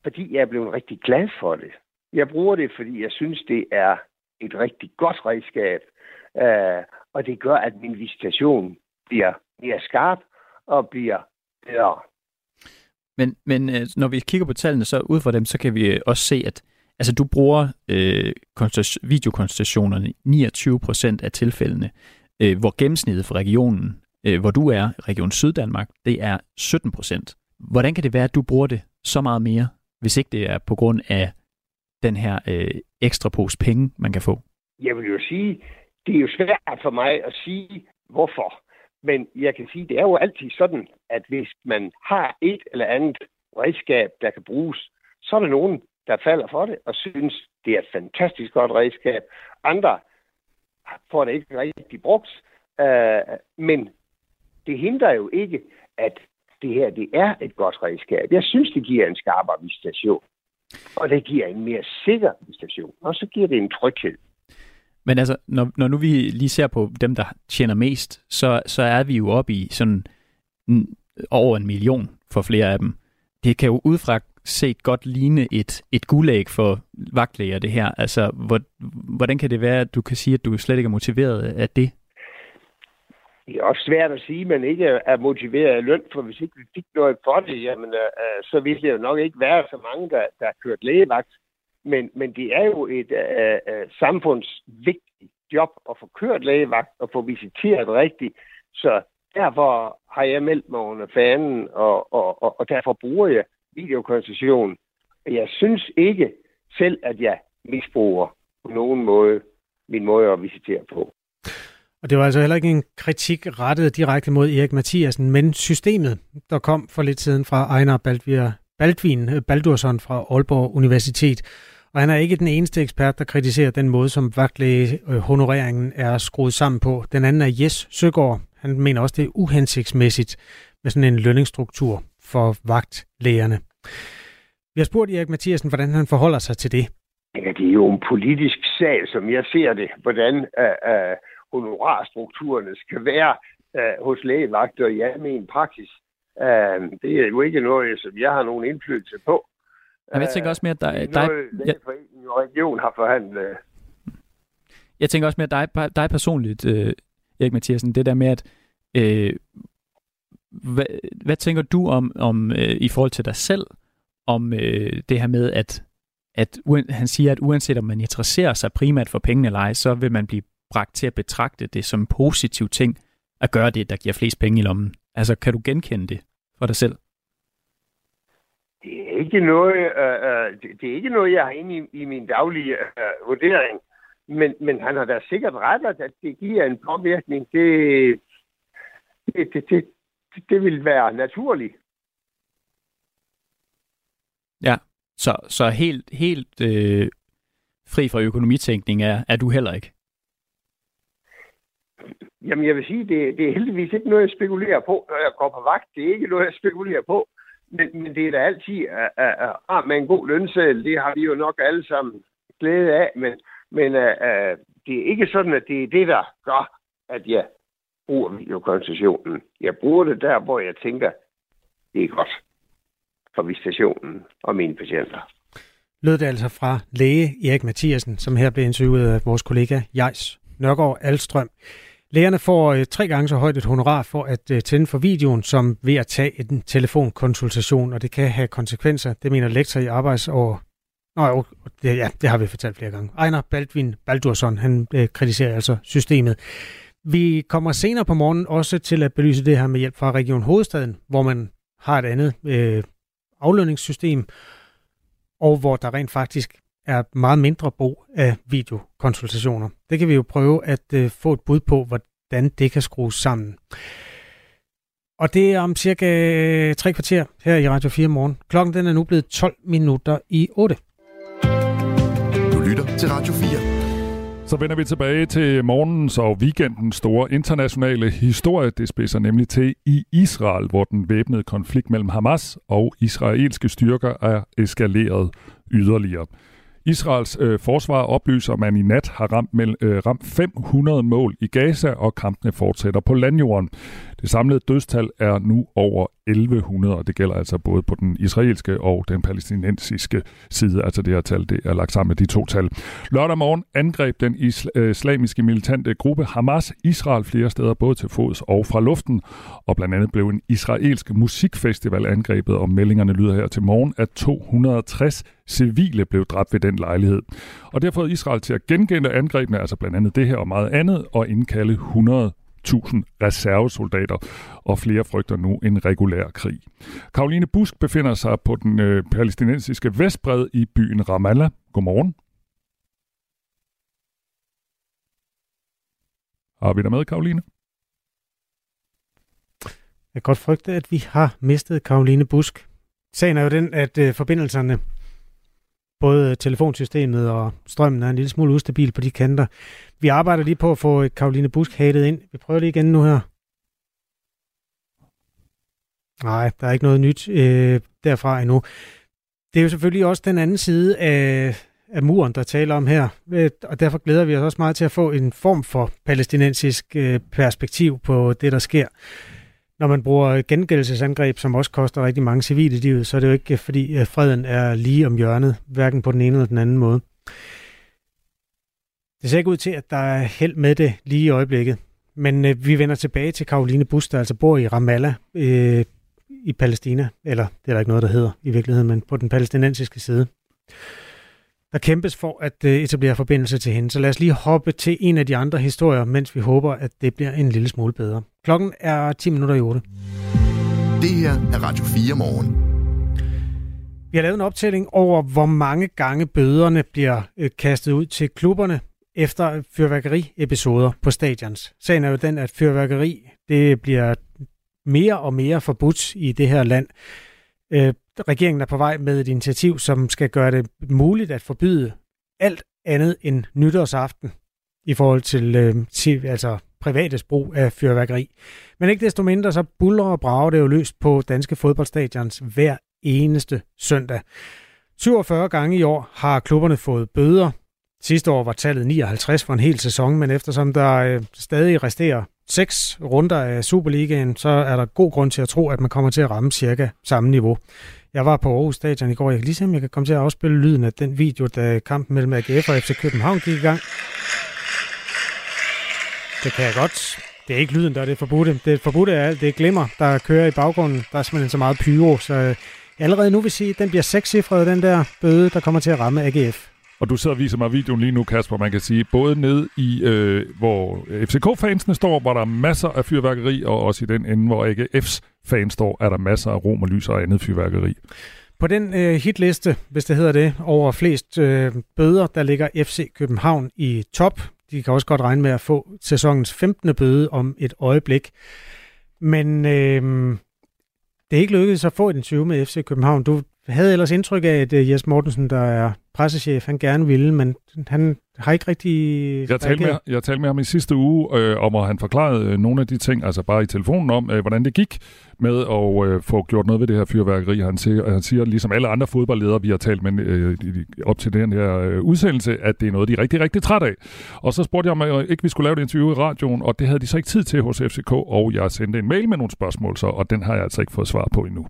fordi jeg er blevet rigtig glad for det. Jeg bruger det, fordi jeg synes, det er et rigtig godt redskab, øh, og det gør, at min visitation bliver mere skarp og bliver bedre. Men, men øh, når vi kigger på tallene, så ud fra dem, så kan vi også se, at altså, du bruger øh, videokonsultationerne 29 procent af tilfældene, øh, hvor gennemsnittet for regionen, øh, hvor du er, Region Syddanmark, det er 17 procent. Hvordan kan det være, at du bruger det så meget mere, hvis ikke det er på grund af den her øh, ekstra pose penge, man kan få? Jeg vil jo sige, det er jo svært for mig at sige, hvorfor. Men jeg kan sige, det er jo altid sådan, at hvis man har et eller andet redskab, der kan bruges, så er der nogen, der falder for det og synes, det er et fantastisk godt redskab. Andre får det ikke rigtig brugt. Øh, men det hindrer jo ikke, at det her det er et godt redskab. Jeg synes, det giver en skarpere visitation. Og det giver en mere sikker visitation. Og så giver det en tryghed. Men altså, når, når nu vi lige ser på dem, der tjener mest, så, så er vi jo oppe i sådan over en million for flere af dem. Det kan jo udefra set godt ligne et, et guldæg for vagtlæger, det her. Altså, hvor, hvordan kan det være, at du kan sige, at du slet ikke er motiveret af det? Det er også svært at sige, at man ikke er motiveret af løn, for hvis ikke vi fik noget for det, jamen, øh, øh så ville det jo nok ikke være så mange, der, der har kørt lægevagt. Men, men det er jo et øh, øh samfundsvigtigt job at få kørt lægevagt og få visiteret rigtigt. Så derfor har jeg meldt mig under fanen, og, og, og, og derfor bruger jeg videokonstruktion. Jeg synes ikke selv, at jeg misbruger på nogen måde min måde at visitere på. Og det var altså heller ikke en kritik rettet direkte mod Erik Mathiasen, men systemet, der kom for lidt siden fra Ejner Baldvir Baldvin Baldursson fra Aalborg Universitet. Og han er ikke den eneste ekspert, der kritiserer den måde, som vagtlægehonoreringen øh, er skruet sammen på. Den anden er Jes Søgaard. Han mener også, det er uhensigtsmæssigt med sådan en lønningsstruktur for vagtlægerne. Vi har spurgt Erik Mathiasen, hvordan han forholder sig til det. Ja, det er jo en politisk sag, som jeg ser det, hvordan uh, uh, honorarstrukturerne skal være uh, hos lægevagter i almen praksis. Uh, det er jo ikke noget, som jeg har nogen indflydelse på. Jeg tænker også mere, at dig... dig ja. og region har forhandlet. Jeg tænker også mere, at dig, dig personligt, uh, Erik Mathiasen, det der med, at uh, hvad, hvad tænker du om, om øh, i forhold til dig selv, om øh, det her med, at, at han siger, at uanset om man interesserer sig primært for pengene eller ej, så vil man blive bragt til at betragte det som en positiv ting at gøre det, der giver flest penge i lommen. Altså, kan du genkende det for dig selv? Det er ikke noget, øh, øh, det, det er ikke noget, jeg har inde i, i min daglige øh, vurdering. Men, men han har da sikkert ret, at det giver en påvirkning. Det, det, det, det, det vil være naturligt. Ja, så, så helt, helt øh, fri fra økonomitænkning er, er du heller ikke? Jamen, jeg vil sige, det, det er heldigvis ikke noget, jeg spekulerer på, når jeg går på vagt. Det er ikke noget, jeg spekulerer på. Men, men det er da altid at, at, at, at ah, med en god lønseddel, Det har vi jo nok alle sammen glæde af. Men, men at, at det er ikke sådan, at det er det, der gør, at jeg bruger videokoncessionen. Jeg bruger det der, hvor jeg tænker, det er godt for visitationen og mine patienter. Lød det altså fra læge Erik Mathiasen, som her blev interviewet af vores kollega Jejs Nørgaard Alstrøm. Lægerne får øh, tre gange så højt et honorar for at øh, tænde for videoen, som ved at tage en telefonkonsultation, og det kan have konsekvenser. Det mener lektor i arbejds- og Nå jo, det, ja, det har vi fortalt flere gange. Ejner Baldvin Baldursson, han øh, kritiserer altså systemet. Vi kommer senere på morgenen også til at belyse det her med hjælp fra Region Hovedstaden, hvor man har et andet øh, aflønningssystem, og hvor der rent faktisk er meget mindre brug af videokonsultationer. Det kan vi jo prøve at øh, få et bud på, hvordan det kan skrues sammen. Og det er om cirka tre kvarter her i Radio 4 morgen. Klokken den er nu blevet 12 minutter i 8. Du lytter til Radio 4. Så vender vi tilbage til morgens og weekendens store internationale historie. Det spidser nemlig til i Israel, hvor den væbnede konflikt mellem Hamas og israelske styrker er eskaleret yderligere. Israels øh, forsvar oplyser, at man i nat har ramt, mell- øh, ramt 500 mål i Gaza, og kampene fortsætter på landjorden. Det samlede dødstal er nu over 1100, og det gælder altså både på den israelske og den palæstinensiske side. Altså det her tal, det er lagt sammen med de to tal. Lørdag morgen angreb den øh, islamiske militante gruppe Hamas Israel flere steder, både til fods og fra luften. Og blandt andet blev en israelsk musikfestival angrebet, og meldingerne lyder her til morgen, at 260 civile blev dræbt ved den lejlighed. Og det har fået Israel til at gengælde angrebene, altså blandt andet det her og meget andet, og indkalde 100 reservesoldater, og flere frygter nu en regulær krig. Karoline Busk befinder sig på den øh, palæstinensiske vestbred i byen Ramallah. Godmorgen. Har vi dig med, Karoline? Jeg kan godt frygte, at vi har mistet Karoline Busk. Sagen er jo den, at øh, forbindelserne både telefonsystemet og strømmen er en lille smule ustabil på de kanter. Vi arbejder lige på at få øh, Karoline Busk halet ind. Vi prøver lige igen nu her. Nej, der er ikke noget nyt øh, derfra endnu. Det er jo selvfølgelig også den anden side af, af muren, der taler om her, øh, og derfor glæder vi os også meget til at få en form for palæstinensisk øh, perspektiv på det, der sker når man bruger gengældelsesangreb, som også koster rigtig mange civile livet, så er det jo ikke, fordi øh, freden er lige om hjørnet, hverken på den ene eller den anden måde. Det ser ikke ud til, at der er held med det lige i øjeblikket. Men øh, vi vender tilbage til Karoline Bus, der altså bor i Ramallah øh, i Palæstina. Eller det er der ikke noget, der hedder i virkeligheden, men på den palæstinensiske side. Der kæmpes for at øh, etablere forbindelse til hende. Så lad os lige hoppe til en af de andre historier, mens vi håber, at det bliver en lille smule bedre. Klokken er 10 minutter i 8. Det her er Radio 4 morgen. Vi har lavet en optælling over, hvor mange gange bøderne bliver øh, kastet ud til klubberne efter fyrværkeriepisoder på stadions. Sagen er jo den, at fyrværkeri det bliver mere og mere forbudt i det her land. Øh, regeringen er på vej med et initiativ, som skal gøre det muligt at forbyde alt andet end nytårsaften i forhold til, øh, til altså privates brug af fyrværkeri. Men ikke desto mindre, så buller og brager det jo løst på danske fodboldstadions hver eneste søndag. 47 gange i år har klubberne fået bøder Sidste år var tallet 59 for en hel sæson, men eftersom der øh, stadig resterer seks runder af Superligaen, så er der god grund til at tro, at man kommer til at ramme cirka samme niveau. Jeg var på Aarhus Stadion i går. Jeg kan lige se, om jeg kan komme til at afspille lyden af den video, da kampen mellem AGF og FC København gik i gang. Det kan jeg godt. Det er ikke lyden, der er det forbudte. Det forbudte er alt det glimmer, der kører i baggrunden. Der er simpelthen så meget pyro, så jeg allerede nu vil sige, at den bliver sekscifret, den der bøde, der kommer til at ramme AGF. Og du sidder og viser mig videoen lige nu, Kasper, man kan sige, både ned i, øh, hvor FCK-fansene står, hvor der er masser af fyrværkeri, og også i den ende, hvor AGF's fans står, er der masser af rom og lys og andet fyrværkeri. På den øh, hitliste, hvis det hedder det, over flest øh, bøder, der ligger FC København i top. De kan også godt regne med at få sæsonens 15. bøde om et øjeblik. Men øh, det er ikke lykkedes at få den 20 med FC København. Du havde ellers indtryk af, at uh, Jes Mortensen, der er pressechef, han gerne ville, men han har ikke rigtig... Jeg talte, med, jeg talte med ham i sidste uge øh, om, at han forklarede øh, nogle af de ting, altså bare i telefonen om, øh, hvordan det gik med at øh, få gjort noget ved det her fyrværkeri. Han siger, han siger, ligesom alle andre fodboldledere, vi har talt med øh, op til den her øh, udsendelse, at det er noget, de er rigtig, rigtig træt af. Og så spurgte jeg, om øh, ikke vi skulle lave et interview i radioen, og det havde de så ikke tid til hos FCK, og jeg sendte en mail med nogle spørgsmål, så, og den har jeg altså ikke fået svar på endnu.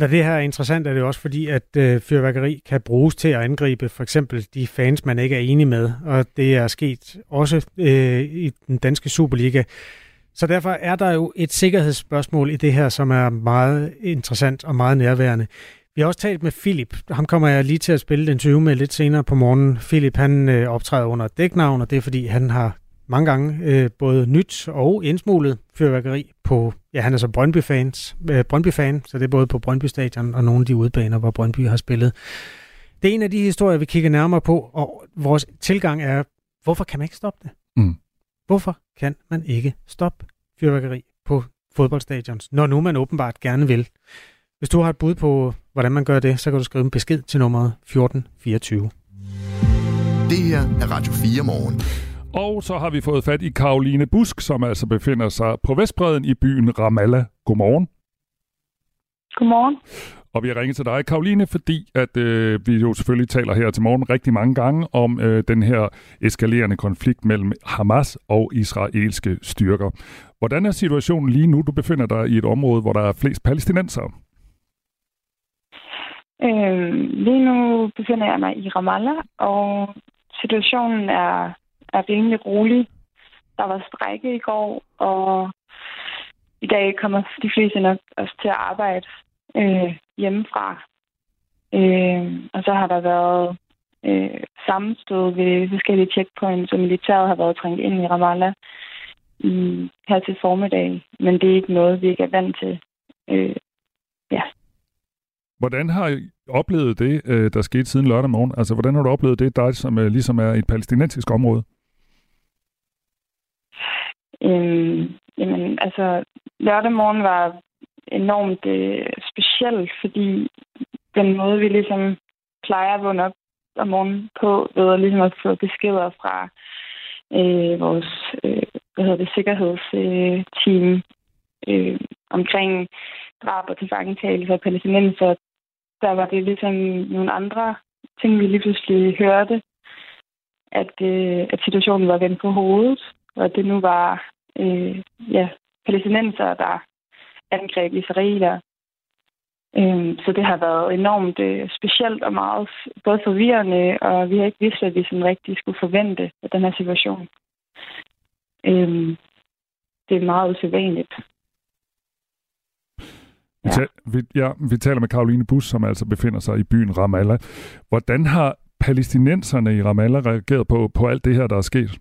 Når det her er interessant, er det også fordi, at øh, fyrværkeri kan bruges til at angribe for eksempel de fans, man ikke er enig med, og det er sket også øh, i den danske Superliga. Så derfor er der jo et sikkerhedsspørgsmål i det her, som er meget interessant og meget nærværende. Vi har også talt med Philip. Ham kommer jeg lige til at spille den 20 med lidt senere på morgen. Philip han øh, optræder under et dæknavn, og det er fordi, han har mange gange øh, både nyt og indsmuglet fyrværkeri på, ja han er så Brøndby-fans, øh, Brøndby-fan, så det er både på Brøndby Stadion og nogle af de udbaner, hvor Brøndby har spillet. Det er en af de historier, vi kigger nærmere på, og vores tilgang er, hvorfor kan man ikke stoppe det? Mm. Hvorfor kan man ikke stoppe fyrværkeri på fodboldstadions, når nu man åbenbart gerne vil? Hvis du har et bud på, hvordan man gør det, så kan du skrive en besked til nummeret 1424. Det her er Radio 4 morgen. Og så har vi fået fat i Karoline Busk, som altså befinder sig på Vestbreden i byen Ramallah. Godmorgen. Godmorgen. Og vi har ringet til dig, Karoline, fordi at øh, vi jo selvfølgelig taler her til morgen rigtig mange gange om øh, den her eskalerende konflikt mellem Hamas og israelske styrker. Hvordan er situationen lige nu? Du befinder dig i et område, hvor der er flest palæstinenser. Øh, lige nu befinder jeg mig i Ramallah, og situationen er er rimelig rolig. Der var strække i går, og i dag kommer de fleste nok også til at arbejde øh, hjemmefra. Øh, og så har der været øh, sammenstød ved forskellige checkpoints, og militæret har været trængt ind i Ramallah i, her til formiddag. Men det er ikke noget, vi ikke er vant til. Øh, ja. Hvordan har I oplevet det, øh, der skete siden lørdag morgen? Altså, hvordan har du oplevet det, dig som øh, ligesom er et palæstinensisk område? Øhm, jamen, altså, lørdag morgen var enormt øh, speciel, fordi den måde, vi ligesom plejer at vågne op om morgenen på, ved at ligesom at få beskeder fra øh, vores øh, hvad hedder det, sikkerhedsteam øh, omkring drab og tilfangetagelse af palæstinenser, der var det ligesom nogle andre ting, vi lige pludselig hørte, at, øh, at situationen var vendt på hovedet og det nu var øh, ja, palæstinenser, der angreb israeler. Øhm, så det har været enormt øh, specielt og meget både forvirrende, og vi har ikke vidst, at vi sådan rigtig skulle forvente af den her situation. Øhm, det er meget usædvanligt. Ja. Vi, ja, vi taler med Karoline Bus, som altså befinder sig i byen Ramallah. Hvordan har palæstinenserne i Ramallah reageret på, på alt det her, der er sket?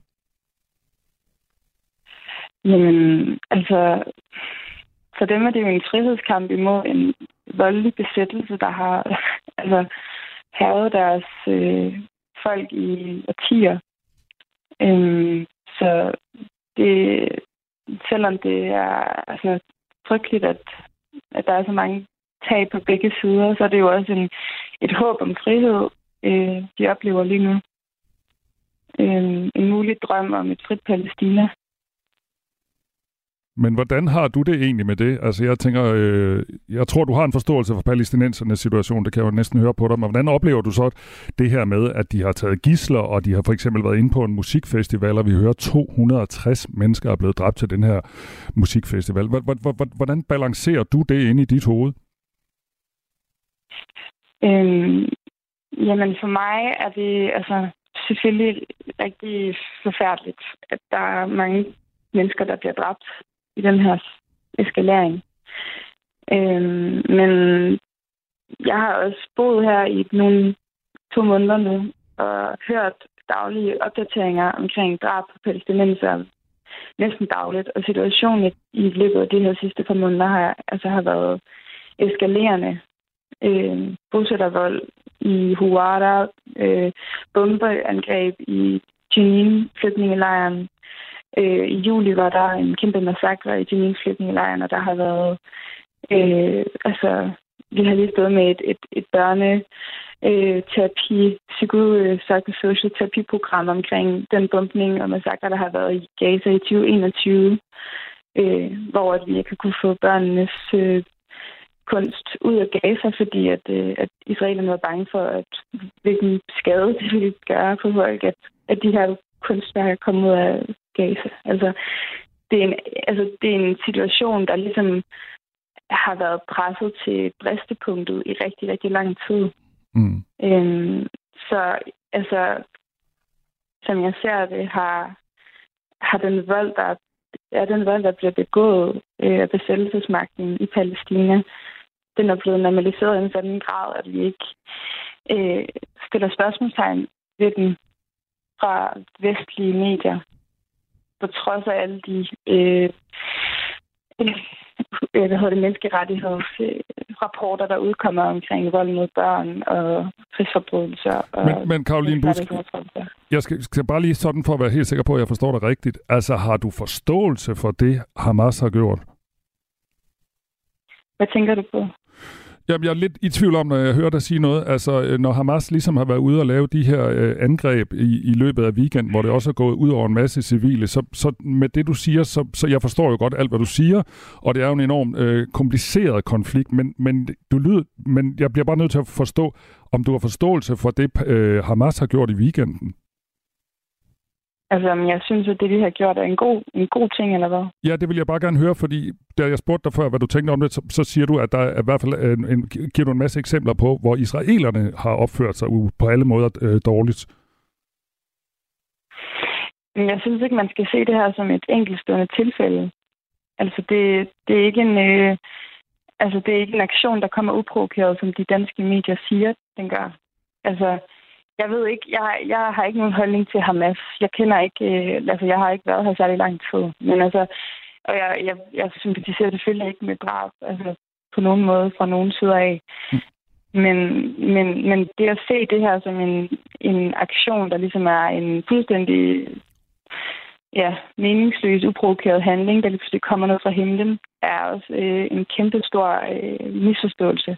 Jamen, altså, for dem er det jo en frihedskamp imod en voldelig besættelse, der har altså, havet deres øh, folk i årtier. Øhm, så det, selvom det er altså, frygteligt, at, at der er så mange tab på begge sider, så er det jo også en, et håb om frihed, øh, de oplever lige nu. Øh, en mulig drøm om et frit Palæstina. Men hvordan har du det egentlig med det? Altså jeg tænker, øh, jeg tror, du har en forståelse for palæstinensernes situation, det kan jeg jo næsten høre på dig, men hvordan oplever du så det her med, at de har taget gisler, og de har for eksempel været inde på en musikfestival, og vi hører 260 mennesker er blevet dræbt til den her musikfestival. Hvordan balancerer du det ind i dit hoved? Øhm, jamen for mig er det altså selvfølgelig rigtig forfærdeligt, at der er mange mennesker, der bliver dræbt i den her eskalering. Øhm, men jeg har også boet her i nogle to måneder nu og hørt daglige opdateringer omkring drab på palæstinenser næsten dagligt. Og situationen i løbet af de her sidste par måneder har, altså har været eskalerende. Øh, bosættervold i Huwara, øh, bombeangreb i Jenin, flygtningelejren, Øh, I juli var der en kæmpe massakre i Jenin flygtningelejren, og der har været... Øh, altså, vi har lige stået med et, et, et børne øh, terapi, psykosocial terapiprogram omkring den bumpning og massakre, der har været i Gaza i 2021, øh, hvor at vi ikke har kunne få børnenes øh, kunst ud af Gaza, fordi at, øh, at israelerne var bange for, at hvilken skade det ville gøre på folk, at, at de her kunstværker kom ud af Gaza. Altså, det er, en, altså, det er en situation, der ligesom har været presset til bristepunktet i rigtig, rigtig lang tid. Mm. Øhm, så altså, som jeg ser det, har, har den vold, der er den vold, der bliver begået øh, af besættelsesmagten i Palæstina, den er blevet normaliseret i en sådan grad, at vi ikke øh, stiller spørgsmålstegn ved den fra vestlige medier på trods af alle de øh, øh, hvad hedder det, menneskerettighedsrapporter, der udkommer omkring vold mod børn og krigsforbrydelser. Men, men Karoline Busk, jeg skal, skal bare lige sådan for at være helt sikker på, at jeg forstår dig rigtigt. Altså, har du forståelse for det, Hamas har gjort? Hvad tænker du på? Jamen, jeg er lidt i tvivl om, når jeg hører dig sige noget. Altså, øh, når Hamas ligesom har været ude og lave de her øh, angreb i, i løbet af weekend, hvor det også er gået ud over en masse civile, så, så med det, du siger, så, så jeg forstår jo godt alt, hvad du siger, og det er jo en enorm øh, kompliceret konflikt, men, men, du lyder, men jeg bliver bare nødt til at forstå, om du har forståelse for det, øh, Hamas har gjort i weekenden. Altså, jeg synes, at det, de har gjort, er en god, en god ting, eller hvad? Ja, det vil jeg bare gerne høre, fordi da jeg spurgte dig før, hvad du tænkte om det, så, så siger du, at der er i hvert fald en, en, giver du en masse eksempler på, hvor israelerne har opført sig på alle måder øh, dårligt. Jeg synes ikke, man skal se det her som et enkeltstående tilfælde. Altså, det, det er ikke en... Øh, altså, det er ikke en aktion, der kommer uprovokeret, som de danske medier siger, den gør. Altså, jeg ved ikke, jeg, jeg har ikke nogen holdning til Hamas. Jeg kender ikke, øh, altså jeg har ikke været her særlig lang tid. Men altså, og jeg, jeg, jeg sympatiserer selvfølgelig ikke med drab, altså på nogen måde fra nogen side af. Men, men, men det at se det her som en, en aktion, der ligesom er en fuldstændig ja, meningsløs, uprovokeret handling, der lige kommer ned fra himlen, er også øh, en kæmpe stor øh, misforståelse.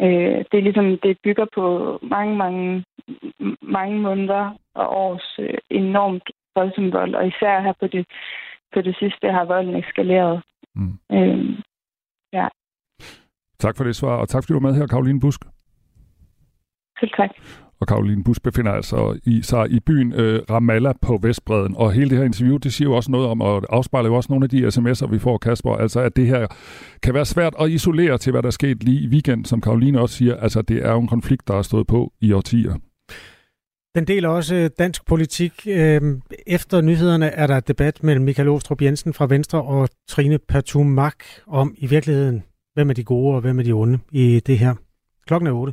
Øh, det er ligesom, det bygger på mange, mange, mange måneder og års øh, enormt voldsom vold, og især her på det, på det sidste har volden eskaleret. Mm. Øh, ja. Tak for det svar, og tak fordi du var med her, Karoline Busk. Selv tak. Og Karoline Bus befinder altså i, sig i byen øh, Ramallah på Vestbreden. Og hele det her interview, det siger jo også noget om, og afspejler jo også nogle af de sms'er, vi får, Kasper. Altså, at det her kan være svært at isolere til, hvad der er sket lige i weekend, som Karoline også siger. Altså, det er jo en konflikt, der har stået på i årtier. Den deler også øh, dansk politik. Øhm, efter nyhederne er der debat mellem Michael Åstrup Jensen fra Venstre og Trine Pertumak om i virkeligheden, hvem er de gode og hvem er de onde i det her. Klokken er 8.